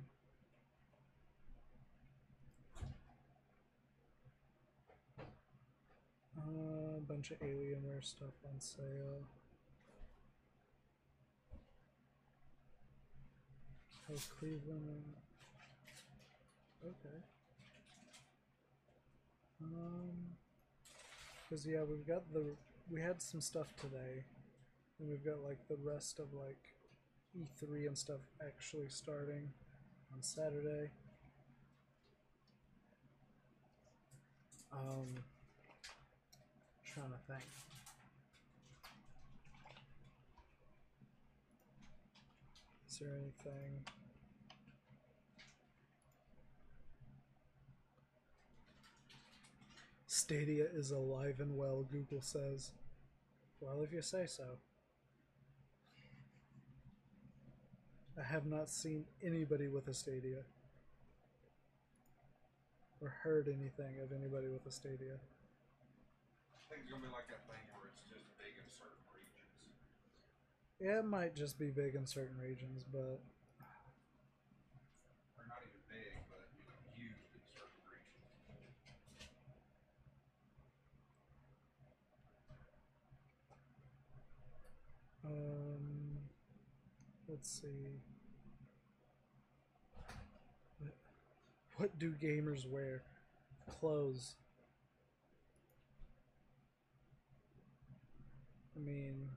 Uh, a bunch of Alienware stuff on sale. Oh, Cleveland. Okay. Um, cause yeah, we've got the we had some stuff today, and we've got like the rest of like E3 and stuff actually starting on Saturday. Um, trying to think. Is there anything? Stadia is alive and well, Google says. Well, if you say so. I have not seen anybody with a Stadia. Or heard anything of anybody with a Stadia. I think it's gonna be like that thing where it's just big in certain regions. Yeah, it might just be big in certain regions, but Or not even big, but you know, huge in certain regions. Um, let's see. What, do gamers wear? Clothes. I mean,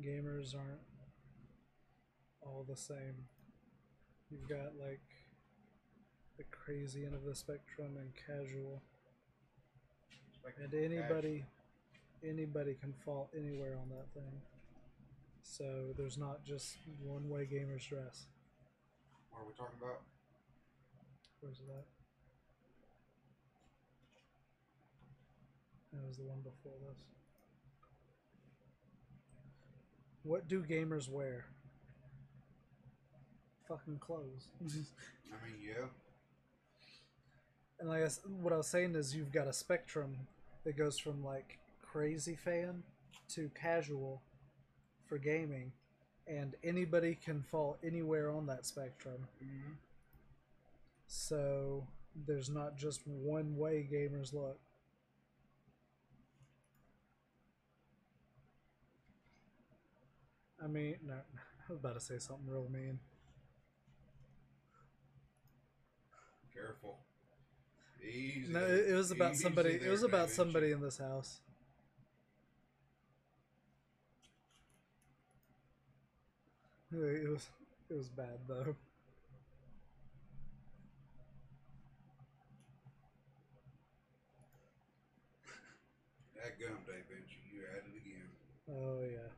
gamers aren't all the same. You've got like the crazy end of the spectrum and casual. Expecting And anybody anybody can fall anywhere on that thing. So there's not just one way gamers dress. What are we talking about? Where's that? That was the one before this. What do gamers wear? Fucking clothes. I mean, yeah. and like I what I was saying is, you've got a spectrum that goes from like crazy fan to casual for gaming, and anybody can fall anywhere on that spectrum. Mm-hmm. So there's not just one way gamers look. I mean, no, I was about to say something real mean. Careful. Easy. No, it, it was about Easy somebody. It was about baby. somebody in this house. It was. It was bad though. That gum day, Benji. You at it again. Oh yeah.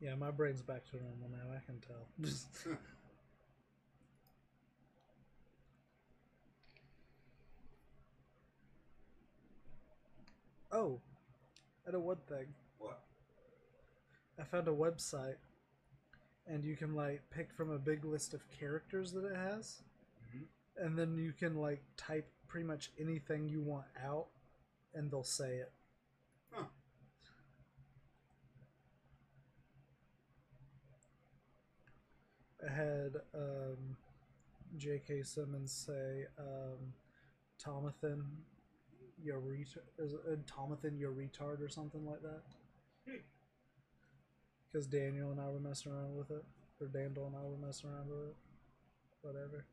Yeah, my brain's back to normal now. I can tell. oh, I know one thing. what? I found a website, and you can like pick from a big list of characters that it has, Mm-hmm. and then you can like type pretty much anything you want out, and they'll say it. Huh. I had um, J.K. Simmons say, um, "Tomathan, you ret- is it Tomathan, you retard" or something like that. Hmm. Because Daniel and I were messing around with it, or Dandel and I were messing around with it, whatever.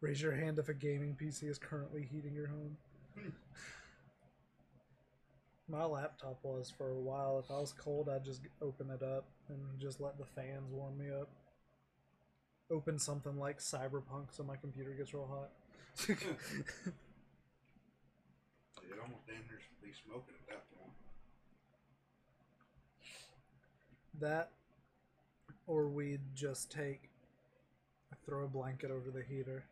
Raise your hand if a gaming PC is currently heating your home. My laptop was for a while. If I was cold, I'd just open it up and just let the fans warm me up. Open something like Cyberpunk so my computer gets real hot. It almost damn near be smoking at that point. that, or we'd just take, throw a blanket over the heater,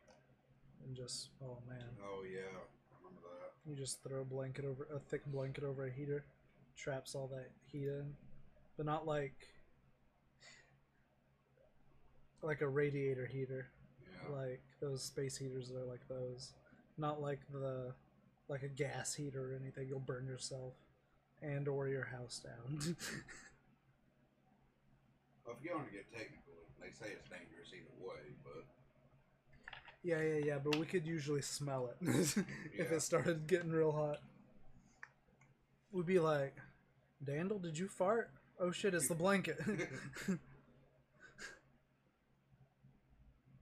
and just, oh man. Oh yeah, I remember that. You just throw a blanket over a thick blanket over a heater, traps all that heat in, but not like like a radiator heater, Yeah. like those space heaters that are like those, not like the like a gas heater or anything. You'll burn yourself and or your house down. Well, if you want to get technical, they say it's dangerous either way, but yeah, yeah, yeah. But we could usually smell it if Yeah. it started getting real hot. We'd be like, "Dandel, did you fart? Oh shit, it's the blanket."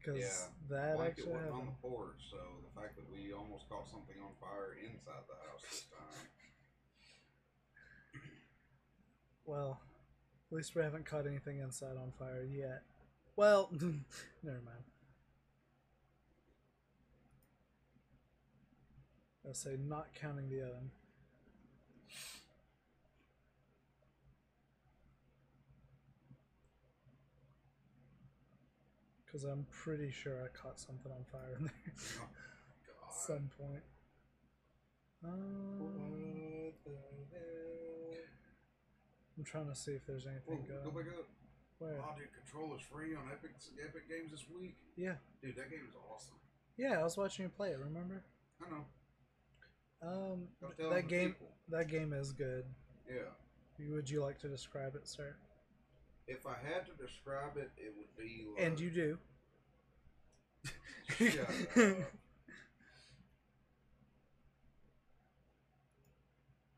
Because Yeah, that blanket actually wasn't on the porch, so the fact that we almost caught something on fire inside the house this time. Well, at least we haven't caught anything inside on fire yet. Well, never mind. I say not counting the oven. Because I'm pretty sure I caught something on fire in there Oh, at some point. Um, What the hell? I'm trying to see if there's Whoa, anything go going. back up. Where? Oh, dude, Control is free on Epic Epic Games this week. Yeah, Dude, that game is awesome. yeah. I was watching you play it. Remember? I know. Um, Go that game. sequel. That game is good. Yeah. Would you like to describe it, sir? If I had to describe it, it would be like. And you do.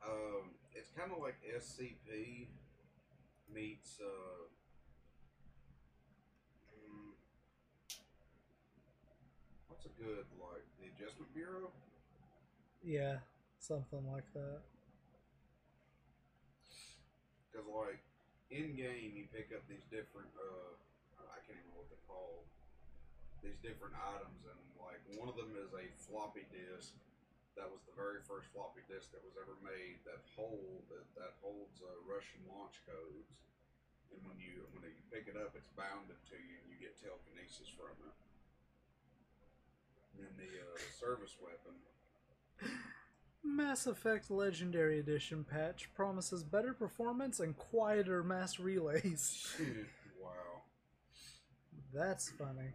Um, it's kind of like SCP meets uh, mm, what's a good like the Adjustment Bureau? yeah, something like that. Because like in game, you pick up these different uh, I can't even remember what they're called. These different items, and like one of them is a floppy disk. That was the very first floppy disk that was ever made. That hold that, that holds uh, Russian launch codes, and when you when you pick it up, it's bounded to you, and you get telekinesis from it. And then the uh, service weapon. Mass Effect Legendary Edition patch promises better performance and quieter mass relays. wow. That's funny.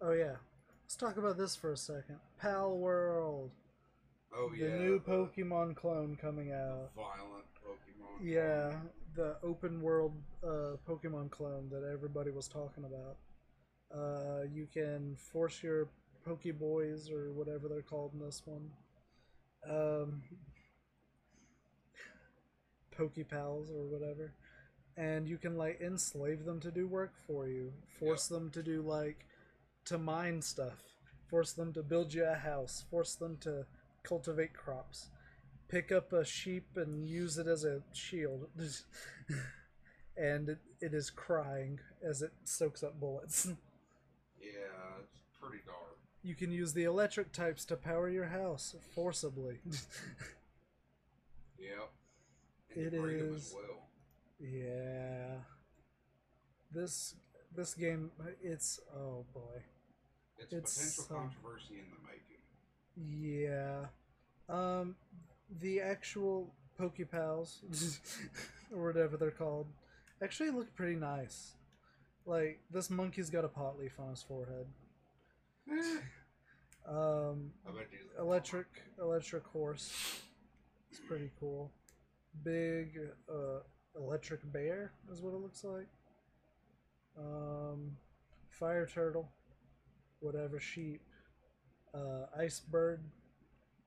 Oh yeah, let's talk about this for a second. Palworld, Oh yeah. the new Pokemon clone coming the out. violent Pokemon. Yeah, the open world uh, Pokemon clone that everybody was talking about. Uh, you can force your Pokeboys or whatever they're called in this one. Um, Pokepals or whatever. And you can like enslave them to do work for you. Force them to do like to mine stuff. Force them to build you a house. Force them to cultivate crops pick up a sheep and use it as a shield. and it, it is crying as it soaks up bullets. Yeah, it's pretty dark. You can use the electric types to power your house forcibly. Yep. It you bring 'em is- as well. yeah. This this game it's oh boy. It's, it's, potential um, controversy in the making. Yeah. Um the actual Pokepals or whatever they're called actually look pretty nice. Like this monkey's got a pot leaf on his forehead. Um I bet you. electric electric horse. It's pretty cool. Big uh, electric bear is what it looks like. Um, fire turtle, whatever sheep, uh, ice bird,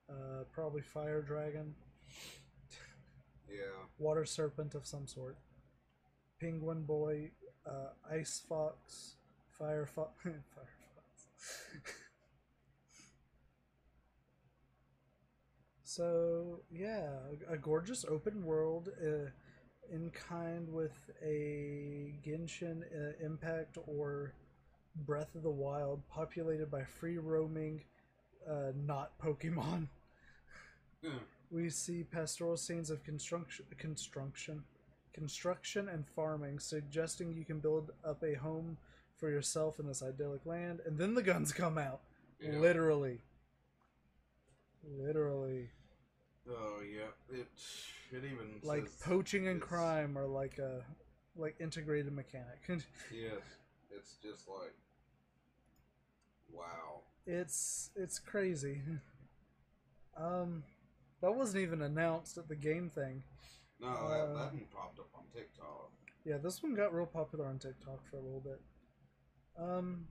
uh, probably fire dragon, Yeah. water serpent of some sort, penguin boy, uh, Ice Fox, Fire Fox, Fire Fox. so yeah, a, gorgeous open world uh, in kind with a Genshin uh, Impact or Breath of the Wild, populated by free roaming, uh, not Pokemon. Yeah. We see pastoral scenes of construction, construction, construction and farming, suggesting you can build up a home for yourself in this idyllic land. And then the guns come out, Yeah. literally, literally, Oh yeah, it it even like poaching and crime are like a like integrated mechanic. Yes, it's just like wow. it's it's crazy. Um, that wasn't even announced at the game thing. No, that, Uh, that one popped up on TikTok. Yeah, this one got real popular on TikTok for a little bit. Um,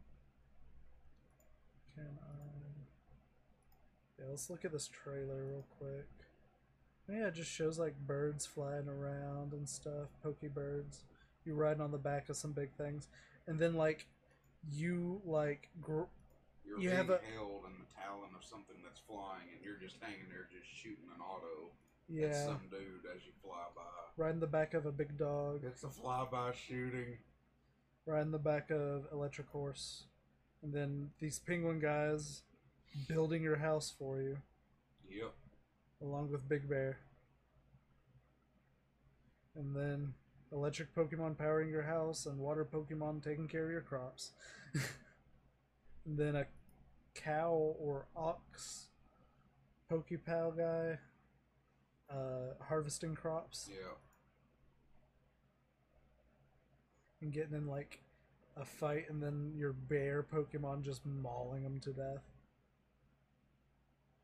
can I? Yeah, let's look at this trailer real quick. Yeah, it just shows like birds flying around and stuff, pokey birds. You riding on the back of some big things, and then like you like gr- You're you being have a- held in the talon of something that's flying, and you're just hanging there, just shooting an auto yeah some dude as you fly by. riding the back of a big dog, It's a flyby shooting. Right in the back of electric horse, and then these penguin guys building your house for you. Yep. along with Big Bear. And then electric Pokemon powering your house and water Pokemon taking care of your crops. and then a cow or ox Pokepal guy uh, harvesting crops Yep. and getting in like a fight and then your bear Pokemon just mauling them to death.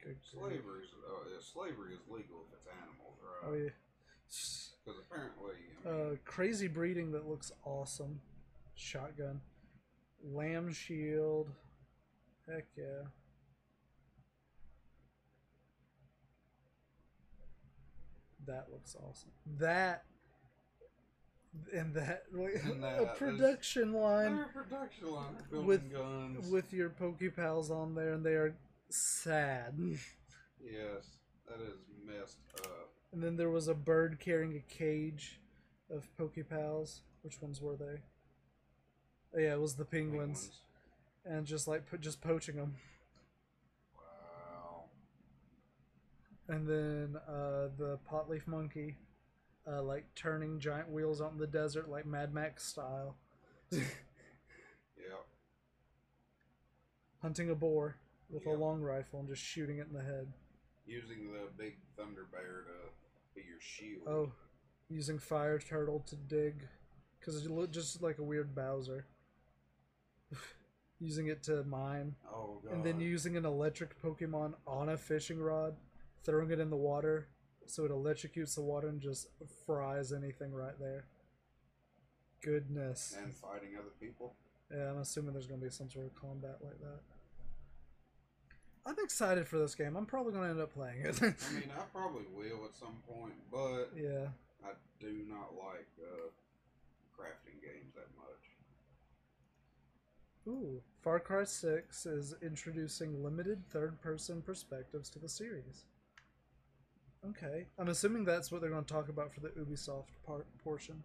Good. Slavery is uh, yeah, slavery is legal if it's animals, right? Oh yeah. Because apparently, I mean, Uh, crazy breeding that looks awesome. Shotgun. Lamb shield. Heck yeah. That looks awesome. That and that like And a production line a production line with- guns. with your Pokepals on there and they are sad. yes, that is messed up. And then there was a bird carrying a cage of Pokepals. Which ones were they? Oh, yeah, it was the penguins. and just like po- just poaching them. Wow. And then uh, the potleaf monkey, uh, like turning giant wheels out in the desert like Mad Max style, Yep. hunting a boar with Yeah. a long rifle and just shooting it in the head. Using the big thunder bear to be your shield. Oh, using fire turtle to dig, because it looked just like a weird Bowser. using it to mine, Oh god. and then using an electric Pokemon on a fishing rod, throwing it in the water, so it electrocutes the water and just fries anything right there. Goodness. and fighting other people. Yeah, I'm assuming there's gonna be some sort of combat like that. I'm excited for this game. I'm probably gonna end up playing it. I mean, I probably will at some point, but yeah. I do not like uh, crafting games that much. Ooh, Far Cry 6 is introducing limited third-person perspectives to the series. Okay, I'm assuming that's what they're going to talk about for the Ubisoft part portion.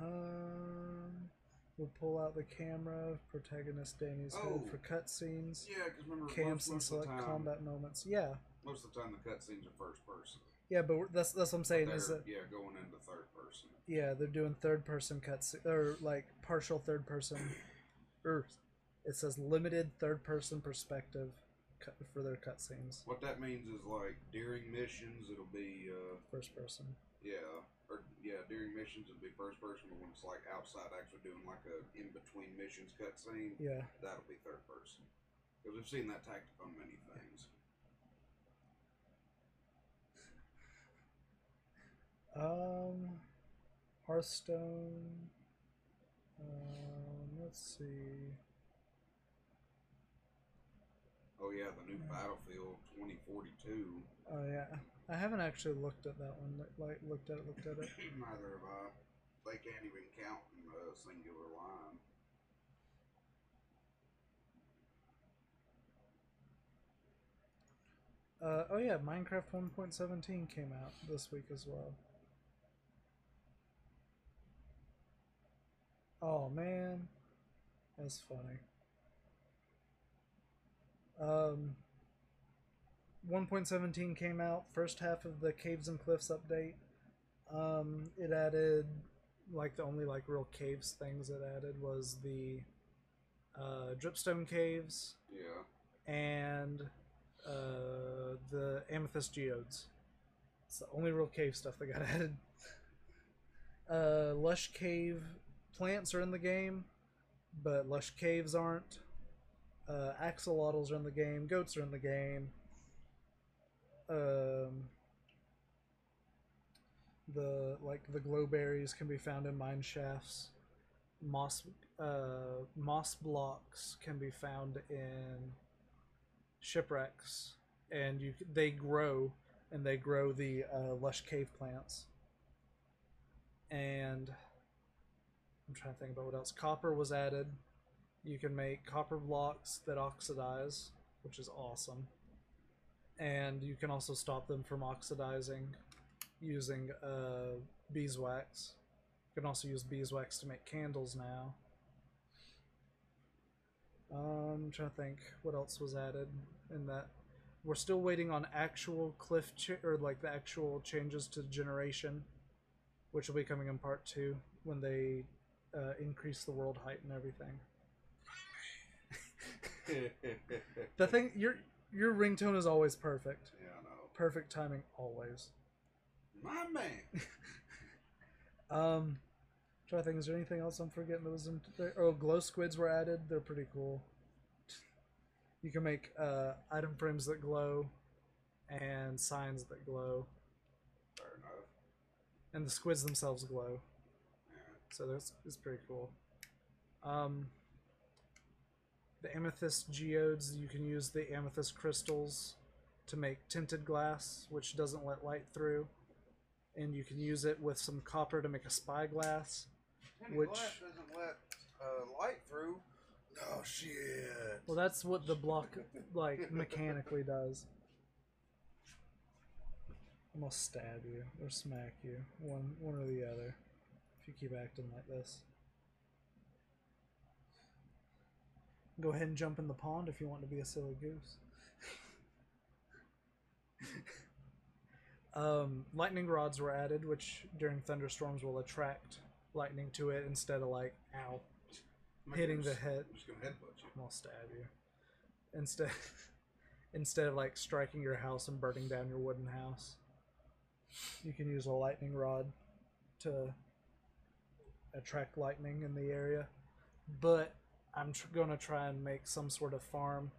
Um, we'll pull out the camera, protagonist Dani's Oh. for cutscenes, yeah, because remember camps, most, and select time, combat moments. Yeah, most of the time the cutscenes are first person. yeah, but that's that's what I'm saying. Is that yeah, going into third person. yeah, they're doing third-person cuts or like partial third-person, or it says limited third-person perspective cut for their cutscenes. What that means is like during missions it'll be uh, First person. yeah, or yeah, during missions it'll be first person, but when it's like outside, actually doing like a in between missions cutscene, Yeah. that'll be third person. Because we've seen that tactic on many things. Um, Hearthstone. Um, let's see. Oh yeah, the new Battlefield 2042. Oh yeah, I haven't actually looked at that one. Like looked at it, looked at it. Neither have I. they can't even count in a singular line. Uh, oh yeah, Minecraft 1.17 came out this week as well. Oh man, that's funny. Um, 1.17 came out, first half of the Caves and Cliffs update. Um, it added like the only like real caves things it added was the uh, dripstone caves Yeah. and uh, the amethyst geodes. It's the only real cave stuff that got added. Uh, lush cave plants are in the game, but lush caves aren't. Uh, axolotls are in the game. Goats are in the game. Um, the like the glowberries can be found in mine shafts. Moss uh, moss blocks can be found in shipwrecks, and you they grow and they grow the uh, lush cave plants. And I'm trying to think about what else. Copper was added. You can make copper blocks that oxidize, which is awesome. And you can also stop them from oxidizing using uh, beeswax. You can also use beeswax to make candles now. Um, I'm trying to think what else was added in that. We're still waiting on actual cliff or like the actual changes to generation, which will be coming in part two when they uh, increase the world height and everything. The thing your your ringtone is always perfect. yeah, I know. Perfect timing always. My man. Um, try think. Is there anything else I'm forgetting that was in there? Oh, glow squids were added. They're pretty cool. You can make uh, item frames that glow, and signs that glow, Fair enough. and the squids themselves glow. Yeah. So that's is pretty cool. Um, the amethyst geodes. You can use the amethyst crystals to make tinted glass, which doesn't let light through, and you can use it with some copper to make a spyglass. Which- glass doesn't let uh, light through. No shit. Well, that's what the block like mechanically does. I'm gonna stab you or smack you, one one or the other, if you keep acting like this. Go ahead and jump in the pond if you want to be a silly goose. um, lightning rods were added, which during thunderstorms will attract lightning to it instead of like ow hitting the head. I'm just gonna headbutt you. I'll stab you. Instead, instead of like striking your house and burning down your wooden house, you can use a lightning rod to attract lightning in the area. But I'm tr- going to try and make some sort of farm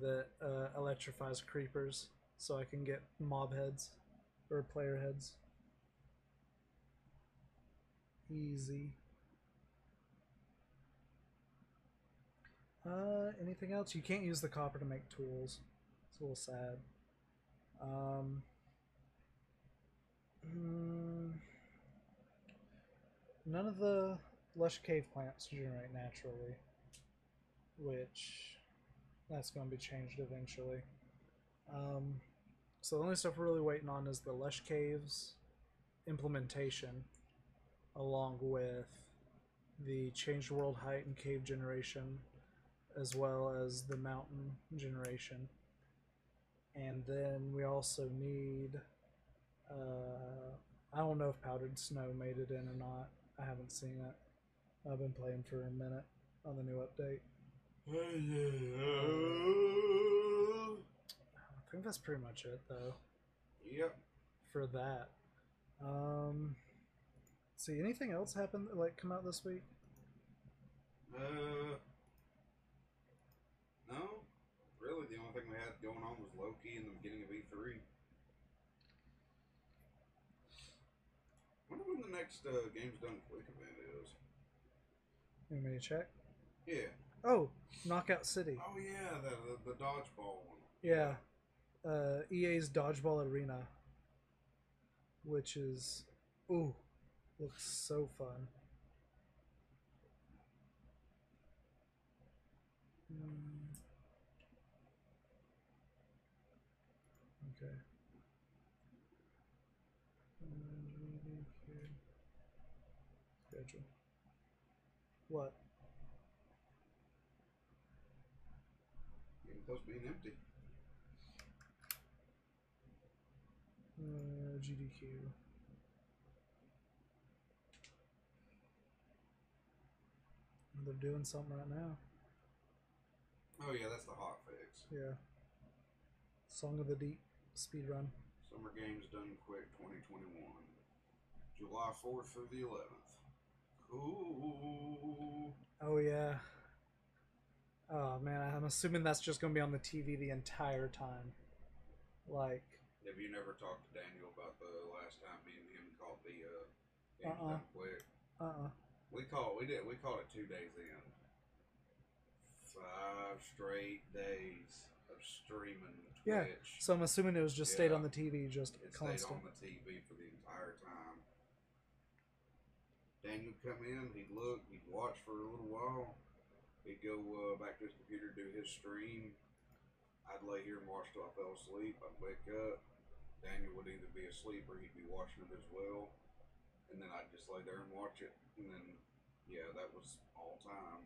that uh, electrifies creepers, so I can get mob heads or player heads. Easy. Uh, anything else? You can't use the copper to make tools. It's a little sad. Um, mm, none of the lush cave plants generate naturally, which that's going to be changed eventually. Um, so the only stuff we're really waiting on is the lush caves implementation, along with the changed world height and cave generation as well as the mountain generation. And then we also need. Uh, I don't know if powdered snow made it in or not. I haven't seen it. I've been playing for a minute on the new update. I think that's pretty much it, though, Yep. for that. Um, see, anything else happen like come out this week? Uh, no. Really, the only thing we had going on was Loki in the beginning of E3. Wonder when the next uh, Games Done Quick event is. You want me to check? Yeah. Oh, Knockout City. Oh yeah, the the, the dodgeball one. Yeah. Uh, EA's Dodgeball Arena. Which is. Ooh. Looks so fun. Hmm. Okay. Uh, Schedule. What? To being empty. Uh, GDQ. They're doing something right now. Oh yeah, that's the hot fix. Yeah. Song of the Deep speed run. Summer Games Done Quick 2021. July 4th through the 11th. Cool. Oh yeah. Oh man, I'm assuming that's just gonna be on the TV the entire time. Like, Have you never talked to Daniel about the last time me and him called the uh, Uh-uh. Quick? uh, uh We called. We did. We called it two days in. Five straight days of streaming Twitch. Yeah, So I'm assuming it was just stayed on the TV, just It stayed constant. on the TV for the entire time. Daniel would come in, he'd look, he'd watch for a little while. He'd go uh, back to his computer, do his stream. I'd lay here and watch till I fell asleep. I'd wake up. Daniel would either be asleep or he'd be watching it as well. And then I'd just lay there and watch it. And then, yeah, that was all time.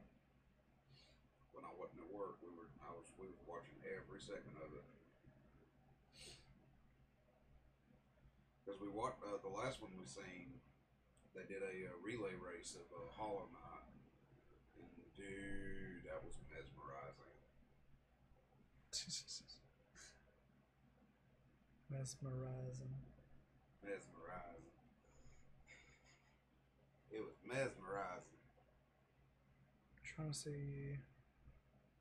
When I wasn't at work, we were I was we were watching every second of it. Because we watched uh, the last one we seen, they did a, uh relay race of uh, Hollow Knight, dude, that was mesmerizing. Mesmerizing. Mesmerizing. It was mesmerizing. trying to see.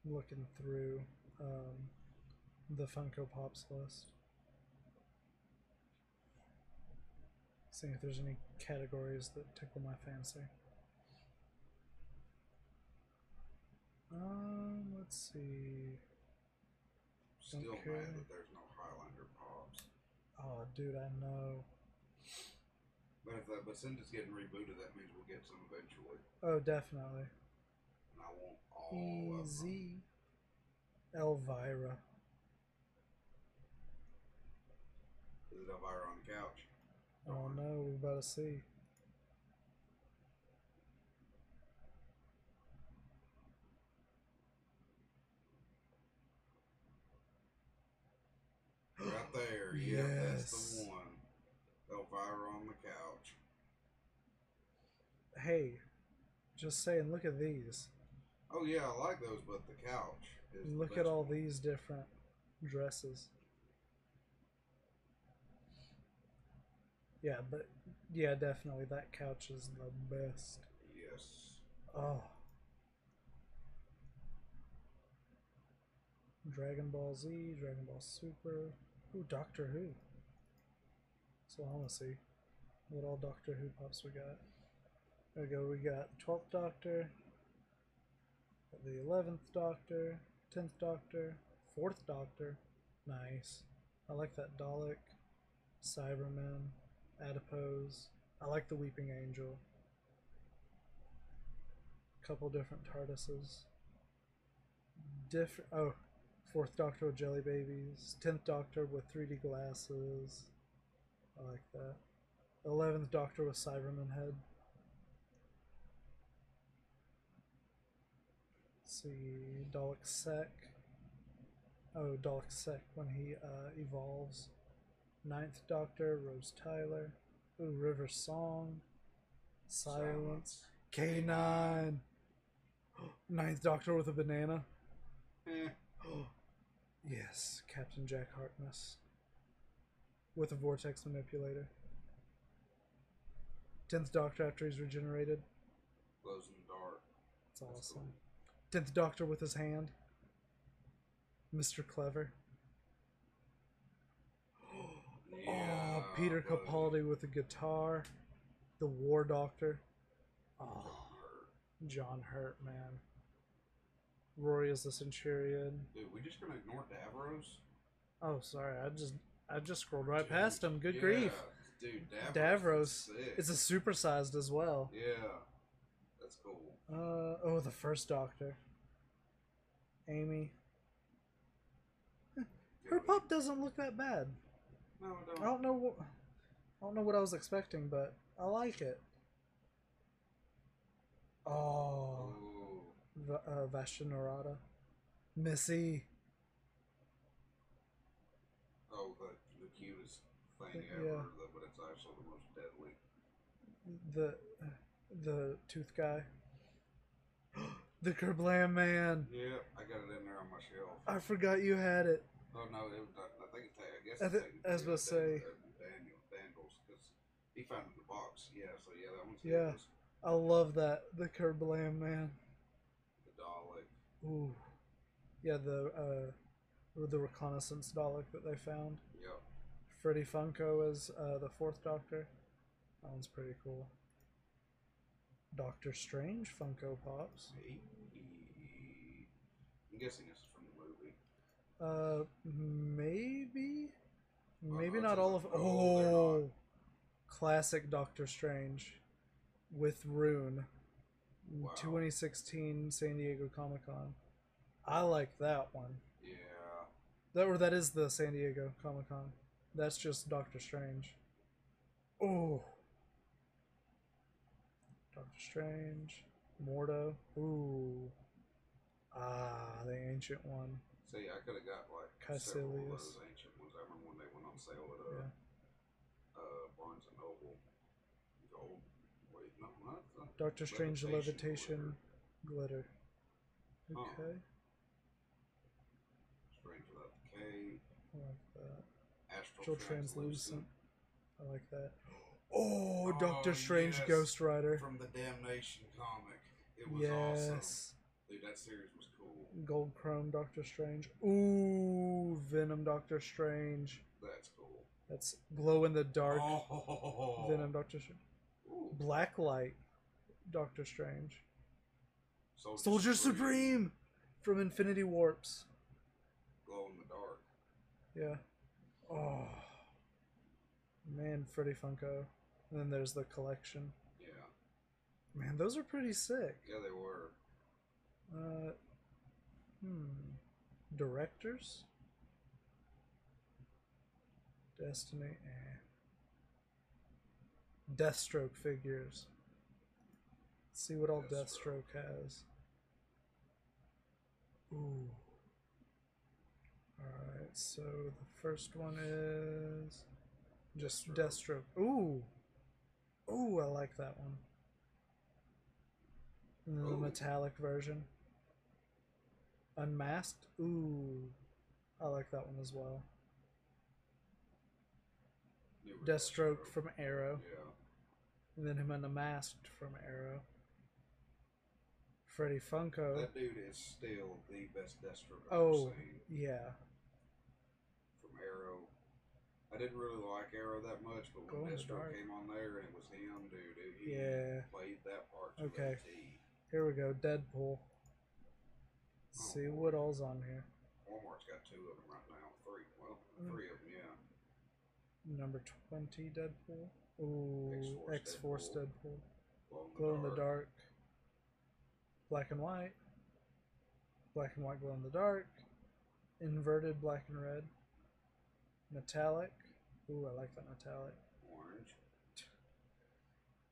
Looking through um, the Funko Pops list. Seeing if there's any categories that tickle my fancy. Um, let's see. Still Okay. mad that there's no Highlander pops. Oh, dude, I know. But if that, it's getting rebooted, that means we'll get some eventually. Oh, definitely. And I want all. Easy. Elvira. Is it Elvira on the couch? Oh no, we about to see. Right there. Yeah, that's the one. Elvira on the couch. Hey, just saying, look at these. Oh yeah, I like those, but the couch is. the Look at all one. these different dresses. Yeah, but yeah, definitely that couch is the best. Yes. Oh. Dragon Ball Z, Dragon Ball Super. Ooh, Doctor Who. So I want to see what all Doctor Who pops we got. There we go. We got the 12th Doctor, the 11th Doctor, 10th Doctor, 4th Doctor. Nice. I like that Dalek, Cyberman, Adipose. I like the Weeping Angel couple different TARDISes. Different. Oh, fourth Doctor with jelly babies. Tenth Doctor with 3D glasses. I like that. Eleventh Doctor with Cyberman head. Let's see, Dalek Sec. Oh, Dalek Sec when he uh, evolves. Ninth Doctor, Rose Tyler. Ooh, River Song. Silence. K9. Ninth Doctor with a banana. Eh. yes, Captain Jack Harkness. With a vortex manipulator. Tenth Doctor after he's regenerated. Glows in the dark. That's That's awesome. cool. Tenth Doctor with his hand. Mr. Clever. Oh, yeah, oh, Peter buddy. Capaldi with a guitar. The War Doctor. Oh, John Hurt, man. Rory is the Centurion. Dude, we just gonna ignore Davros? Oh, sorry, I just I just scrolled right Dude, past him. Good yeah. grief. Dude, Davros. Davros. It's a supersized as well. yeah, that's cool. Uh oh, the first Doctor. Amy. Eh, Her pup doesn't look that bad. No, I I don't. I don't know what I don't know what I was expecting, but I like it. Oh, Va- uh. Missy. oh, the the cutest thing Yeah. ever, the- but it's actually the most deadly. The the tooth guy. the Kerblam man. Yeah, I got it in there on my shelf. I forgot you had it. Oh no, it was, I think it's, I guess I it's thi- technically I was about to say- uh, Daniel Daniels because he found it in the box. Yeah, so yeah, that one's Yeah. I love that. The Kerblam man. Ooh. Yeah, the uh the reconnaissance Dalek that they found. Yep. Freddie Funko is uh, the fourth Doctor. That one's pretty cool. Doctor Strange Funko Pops. He, he, I'm guessing this is from the movie. Uh, maybe, maybe no, not all of. Oh, classic Doctor Strange with Rune, Wow. 2016 San Diego Comic Con. I like that one. Yeah. That or that is the San Diego Comic Con. That's just Doctor Strange. Oh. Doctor Strange. Mordo. Ooh. Ah, the ancient one. See, I could have got like several of those ancient ones. I remember when they went on sale at uh, Yeah. uh, Barnes and Noble. Gold. Wait, no, not the Doctor Strange Levitation Glitter. Oh. Okay. Strange Decay. I like that. Astral Astral Translucent. Translucent. I like that. Oh, oh Doctor Oh, Strange yes. Ghost Rider. From the Damnation comic. It was Yes. awesome. Dude, that series was cool. Gold Chrome Doctor Strange. Ooh, Venom Doctor Strange. That's cool. That's glow in the dark Oh. Venom Doctor Strange. Ooh. Blacklight Doctor Strange. Soldier, Soldier Supreme from Infinity Warps. Glow in the dark. Yeah. Oh. Man, Freddy Funko. And then there's the collection. Yeah. Man, those are pretty sick. Yeah, they were. Uh, hmm. Directors? Destiny. Eh. Deathstroke figures. Let's see what all Deathstroke. Has. Ooh. Alright, so the first one is just Deathstroke. Ooh. Ooh, I like that one. And then the Ooh. metallic version. Unmasked. Ooh. I like that one as well. Deathstroke from Arrow. Yeah. And then him unmasked from Arrow. Freddy Funko. That dude is still the best Deathstroke I've Oh, seen yeah. from Arrow. I didn't really like Arrow that much, but when the came on there and it was him, dude, he Yeah. played that part Okay. Here we go. Deadpool. Let's see what all's on here. Walmart's got two of them right now. Three. Well, Mm. three of them, yeah. Number 20 Deadpool. Ooh, X-Force Deadpool. Deadpool. The, Glow in the dark. Black and white. Black and white glow in the dark. Inverted black and red. Metallic. Ooh, I like that metallic. Orange.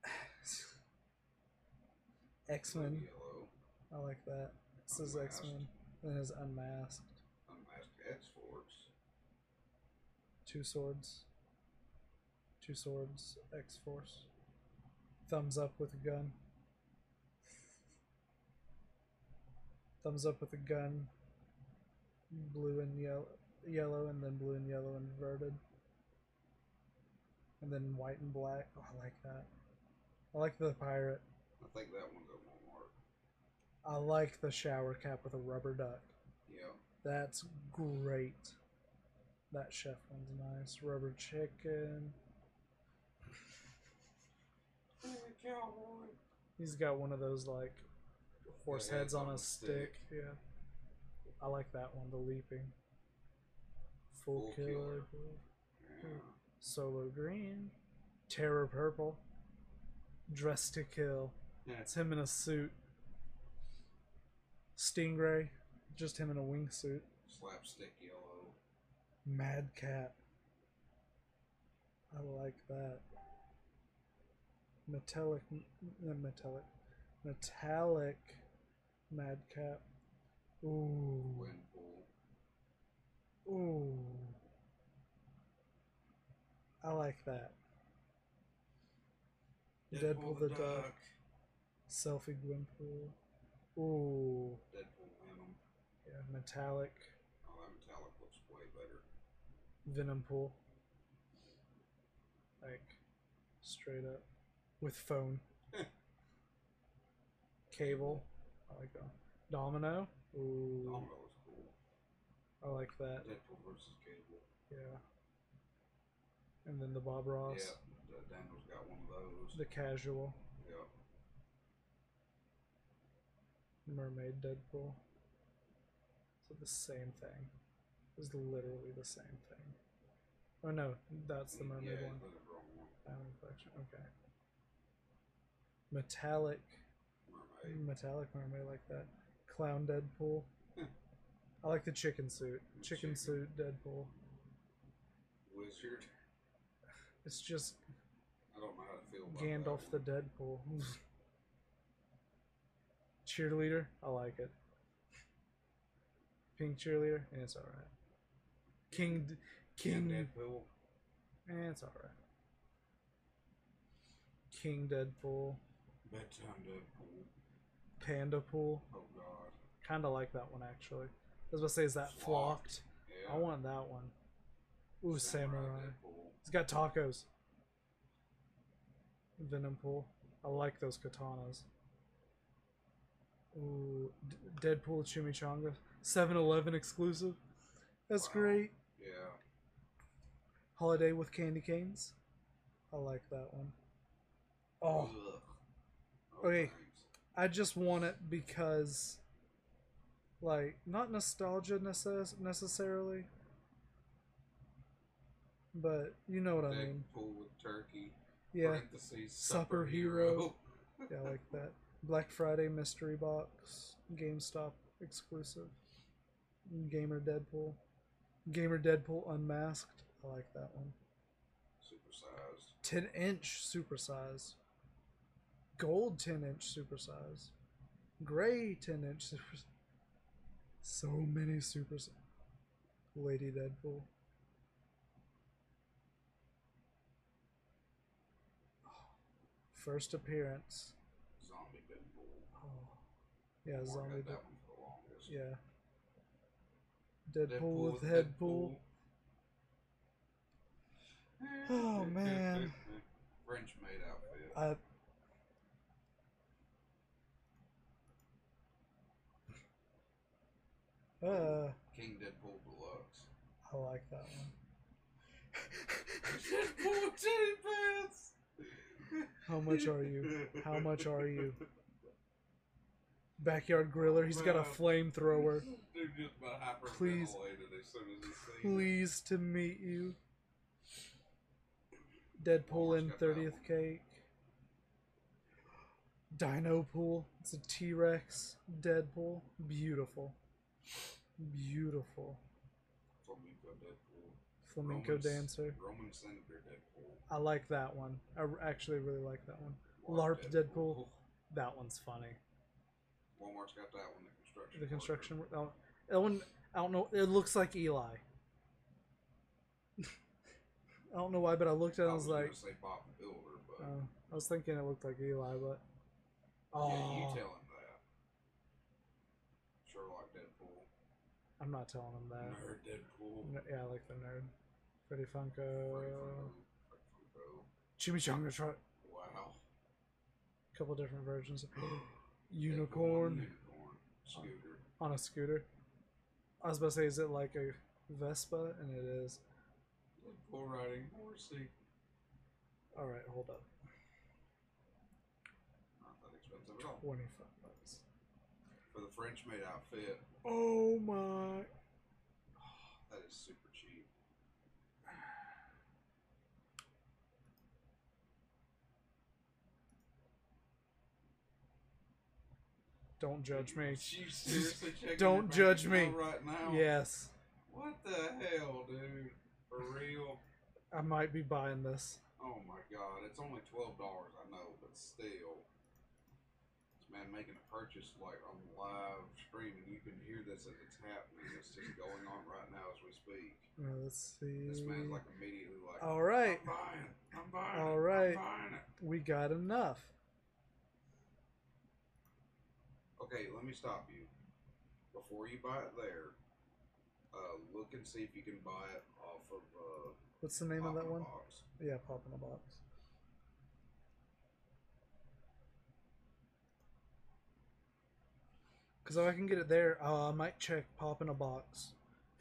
X Men. Yellow. I like that. This is X Men. Then his unmasked. Unmasked X Force. Two swords. Two swords. X Force. Thumbs up with a gun. Thumbs up with a gun. Blue and yellow, yellow, and then blue and yellow inverted. And then white and black. Oh, I like that. I like the pirate. I think that one's at Walmart. I like the shower cap with a rubber duck. Yeah. That's great. That chef one's nice. Rubber chicken. Cowboy. He's got one of those like horse heads on a stick. stick. Yeah. I like that one, the leaping. Full, Full killer. killer. Yeah. Solo green. Terror Purple. Dress to Kill. Yeah. It's him in a suit. Stingray. Just him in a wingsuit. Slapstick yellow. Madcap. I like that. Metallic, metallic, metallic, Madcap. Ooh, ooh. I like that. Deadpool, the, duck. Selfie Gwenpool. Ooh, Deadpool Venom. yeah, metallic Oh, that metallic looks way better. Venom Pool. Like, straight up. With phone. Cable. I like that. Domino. Ooh. Domino looks cool. I like that. Deadpool versus Cable. Yeah. And then the Bob Ross. Yeah, Daniel's got one of those. The casual. yeah. Mermaid Deadpool. So the same thing. It's literally the same thing. Oh no, that's the mermaid yeah, one. wrong one. Diamond collection. Okay. Metallic Metallic mermaid like that. Clown Deadpool. I like the chicken suit. Chicken Chicken. suit Deadpool. Wizard. It's just I don't know how to feel about Gandalf the. Deadpool. cheerleader, I like it. Pink cheerleader, eh, it's alright. King, D- King King, Deadpool. eh, it's alright. King Deadpool, Bedtime Deadpool. Panda Pool, Oh god. kind of like that one actually. I was about to say, is that flocked? Flocked. Yeah. I want that one. Ooh, samurai. Deadpool. He's got tacos. Venom pool. I like those katanas. Ooh, D- Deadpool chimichanga. 7-Eleven exclusive. That's Wow. great. Yeah. Holiday with candy canes. I like that one. Oh, Ugh. Okay. I just want it because, like, not nostalgia necess- necessarily, but you know what I mean. Deadpool with turkey. Yeah. Supper hero. Yeah, I like that. Black Friday mystery box, GameStop exclusive. Gamer Deadpool, Gamer Deadpool unmasked. I like that one. Supersized. Ten inch supersize. Gold ten inch supersize. Gray ten inch super. So many supers. Lady Deadpool. First appearance. Zombie Deadpool. Oh, yeah, zombie. had Dead- that one for the longest. yeah. Deadpool, with Headpool. Oh, man. French made outfit. I. Uh, King Deadpool Deluxe. I like that one. Deadpool titty pants. How much are you? How much are you? Backyard griller. He's got a flamethrower. Dude just about hyperventilated Please. as soon as he seen. Pleased to meet you. Deadpool in Walmart's got that 30th cake. Dino Pool. It's a T Rex. Deadpool. Beautiful. Beautiful. Flamenco Deadpool. Flamenco Roman- dancer. Roman Senator Deadpool. I like that one. I actually really like that one. Larp LARP Deadpool. That one's funny. Walmart's got that one. The construction. The construction. That one, that one. I don't know. It looks like Eli. I don't know why, but I looked at it I and was was like, Builder, but uh, I was thinking it looked like Eli, but yeah, you oh, tell him that. Sherlock Deadpool. I'm not telling him that. Nerd Deadpool. Yeah, I like the nerd. Freddy Funko, Freddy Funko. Freddy Funko. Chimichanga truck. Wow. couple different versions. Unicorn Unicorn. Scooter. on a scooter. I was about to say, is it like a Vespa? And it is. Deadpool riding horsey. All right, hold up. Not that expensive at all. Twenty-five bucks. For the French made outfit, Oh my. That is super cheap. Don't judge me. Don't judge me. Right now? Yes. What the hell, dude? For real? I might be buying this. Oh my god, it's only twelve dollars, I know, but still. Man making a purchase like on live stream and you can hear this as it's happening. It's just going on right now as we speak. Uh, let's see. This man's like immediately like All right, I'm buying it. I'm buying All it. right. I'm buying it. we got enough. Okay, let me stop you. Before you buy it there, uh, look and see if you can buy it off of uh, What's the name of that one? Box. Yeah, pop in a box. Cause if I can get it there, uh, I might check pop in a box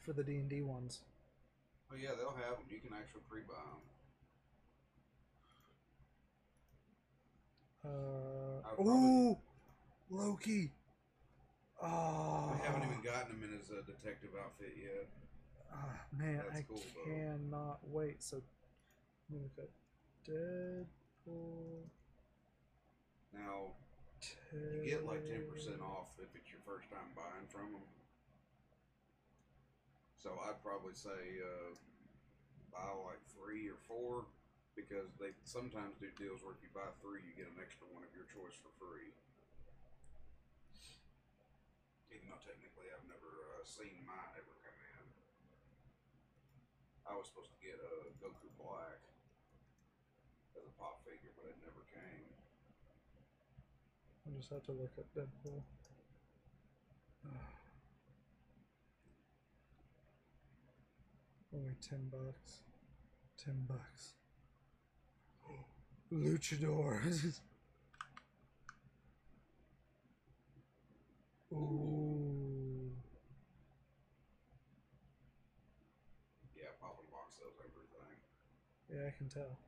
for the D and D ones. Oh yeah, they'll have them. You can actually pre-buy them. Uh, I'll probably- ooh, Loki. Oh, I haven't even gotten him in his uh, detective outfit yet. Ah, man, That's I cool, though. cannot wait. So, let me look at Deadpool. Now you get like ten percent off if it's your first time buying from them. So I'd probably say uh, buy like three or four because they sometimes do deals where if you buy three, you get an extra one of your choice for free. Even though technically I've never uh, seen mine ever come in. I was supposed to get a Goku Black as a pop figure, but it never came. I just have to look at Deadpool. Only ten bucks. Ten bucks. Luchador. Ooh. Yeah, Pop and Box sells everything. Yeah, I can tell.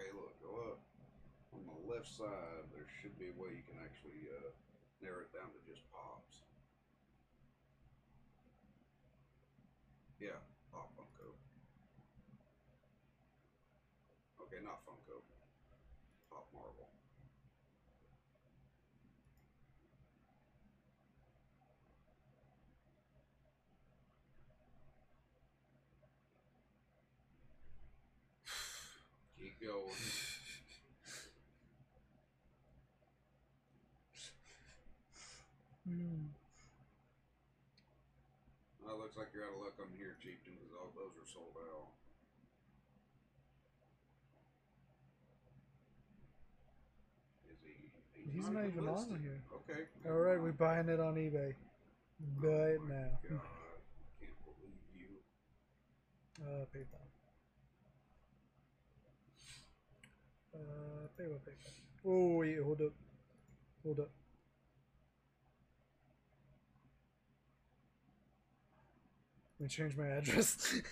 Okay, look, go up. On the left side, there should be a way you can actually uh, narrow it down to just pops. Yeah, Pop Funko. Okay, not Funko. Pop Marvel. Keep going. Hmm. Well, it looks like you're out of luck on here, Chieftain, because all those are sold out. Is he? He's not even on here. Okay. All right, we're buying it on eBay. Buy it Oh my now. God, can't believe you. Uh, PayPal. Uh, PayPal, PayPal. Oh wait, hold up, hold up. Let me change my address.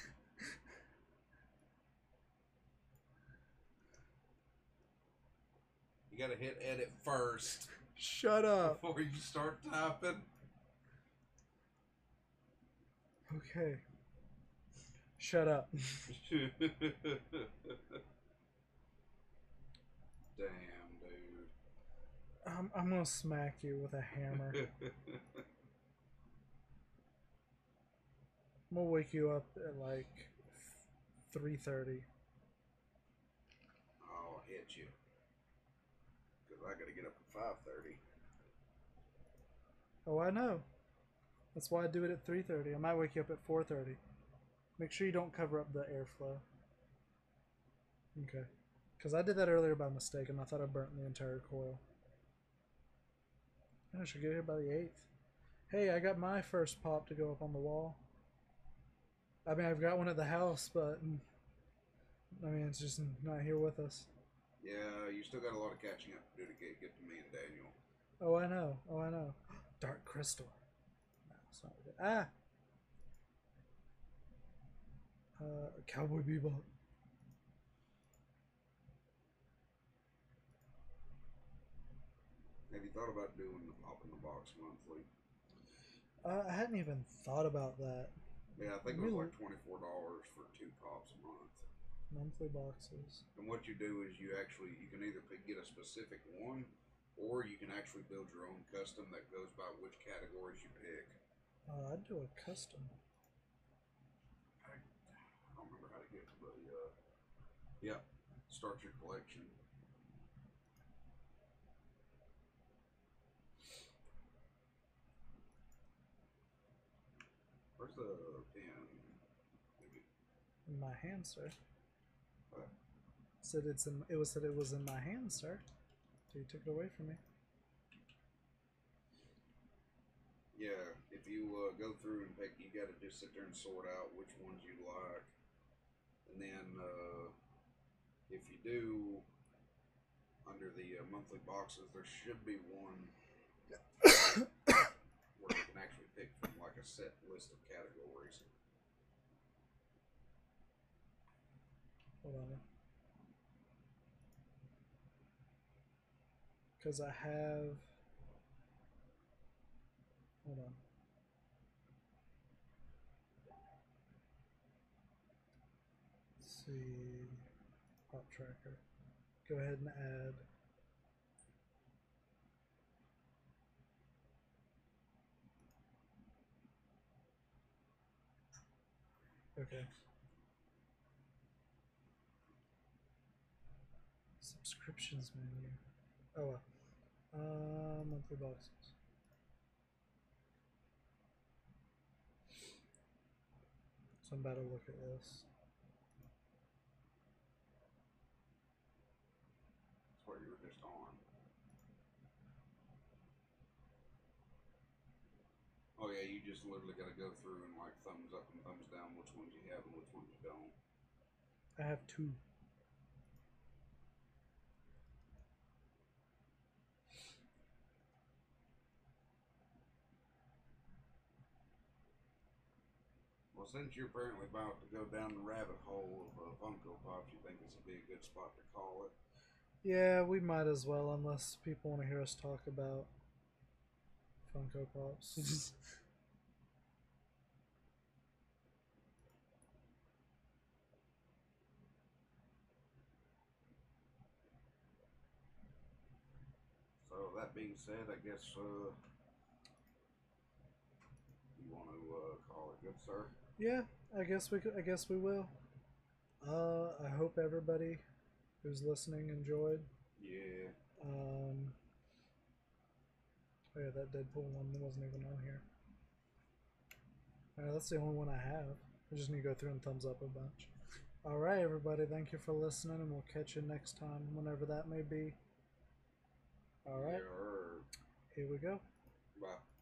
You gotta hit edit first Shut up. before you start typing. Okay. Shut up. Damn, dude. I'm, I'm gonna smack you with a hammer. I'm gonna wake you up at like 3:30. I'll hit you. Because I gotta get up at 5.30. Oh, I know. That's why I do it at 3:30. I might wake you up at 4:30. Make sure you don't cover up the airflow. Okay. Because I did that earlier by mistake, and I thought I burnt the entire coil. I should get here by the 8th. Hey, I got my first pop to go up on the wall. I mean, I've got one at the house, but mm, I mean, it's just not here with us. Yeah, you still got a lot of catching up to do to get, get to me and Daniel. Oh, I know. Oh, I know. Dark crystal. No, it's not good. Ah. Uh, Cowboy Bebop. Have you thought about doing the pop in the box monthly? Uh, I hadn't even thought about that. Yeah, I think it Really? was like twenty four dollars for two pops a month. Monthly boxes. And what you do is you actually you can either pick, get a specific one, or you can actually build your own custom that goes by which categories you pick. Uh, I'd do a custom. I, I don't remember how to get to the uh, yeah. Start your collection. Where's the pen? Maybe. In my hand, sir. Said it's in. It was said it was in my hand, sir. So you took it away from me. Yeah, if you uh, go through and pick, you got to just sit there and sort out which ones you like, and then uh, if you do under the uh, monthly boxes, there should be one where you can actually pick from like a set list of categories. Hold on. Because I have. Hold on. Let's see. Pop tracker. Go ahead and add. Okay. Subscriptions menu. Oh, well. Uh, monthly boxes. So I'm about to look at this. That's what you were just on. Oh yeah, you just literally got to go through and like thumbs up and thumbs down which ones you have and which ones you don't. I have two. Well, since you're apparently about to go down the rabbit hole of uh, Funko Pops, you think this would be a good spot to call it? Yeah, we might as well, unless people want to hear us talk about Funko Pops. So that being said, I guess uh, you want to uh, call it good, sir. Yeah, I guess we could, I guess we will. Uh, I hope everybody who's listening enjoyed. Yeah. Um, oh yeah, that Deadpool one wasn't even on here. Alright, that's the only one I have. I just need to go through and thumbs up a bunch. Alright, everybody, thank you for listening, and we'll catch you next time, whenever that may be. Alright, Yeah, here we go. Bye.